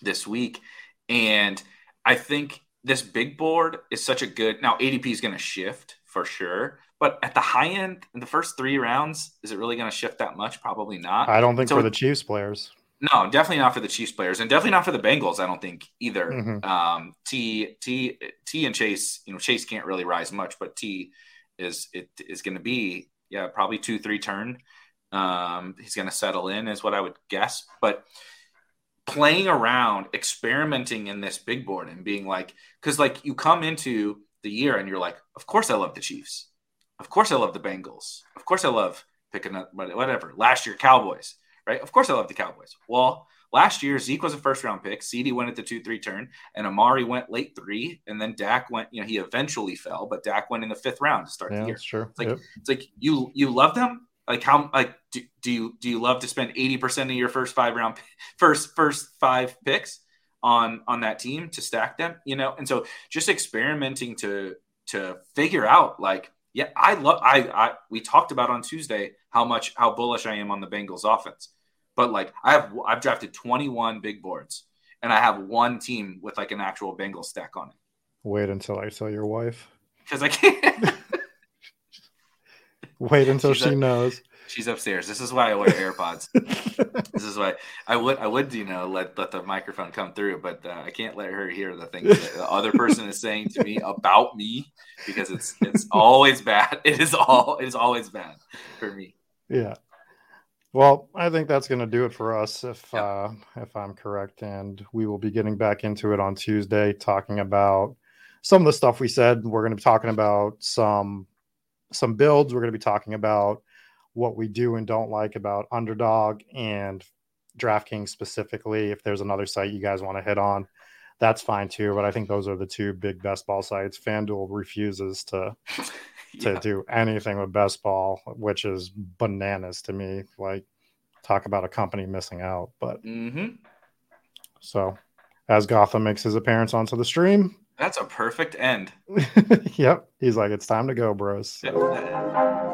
this week. And I think this big board is such a good now ADP is going to shift for sure. But at the high end, in the first three rounds, is it really going to shift that much? Probably not. I don't think so, for the Chiefs players. No, definitely not for the Chiefs players, and definitely not for the Bengals. I don't think either. Mm-hmm. Um, T T T and Chase, you know, Chase can't really rise much, but T is it is going to be yeah probably two three turn. Um, he's going to settle in, is what I would guess. But playing around, experimenting in this big board, and being like, because like you come into the year and you're like, of course I love the Chiefs, of course I love the Bengals, of course I love picking up whatever. Last year Cowboys right? Of course, I love the Cowboys. Well, last year Zeke was a first round pick. CeeDee went at the two three turn, and Amari went late three, and then Dak went. You know, he eventually fell, but Dak went in the fifth round to start yeah, the year. True. It's like yep. it's like you you love them. Like how like do, do you do you love to spend eighty percent of your first five round first first five picks on on that team to stack them? You know, and so just experimenting to to figure out like yeah, I love I I we talked about on Tuesday how much how bullish I am on the Bengals offense but like I have I've drafted 21 big boards and I have one team with like an actual Bengal stack on it. Wait until I tell your wife. Because I can't. Wait until she's she up, knows. She's upstairs. This is why I wear AirPods. this is why I would I would you know let let the microphone come through, but uh, I can't let her hear the things that the other person is saying to me about me because it's it's always bad. It is all it is always bad for me. Yeah. Well, I think that's going to do it for us, if yep. uh, if I'm correct, and we will be getting back into it on Tuesday, talking about some of the stuff we said. We're going to be talking about some some builds. We're going to be talking about what we do and don't like about Underdog and DraftKings specifically. If there's another site you guys want to hit on, that's fine too. But I think those are the two big best ball sites. FanDuel refuses to to yeah. do anything with best ball, which is bananas to me. Like, talk about a company missing out. But mm-hmm. so, as Gotham makes his appearance onto the stream, that's a perfect end. yep, he's like, it's time to go, bros. Yep.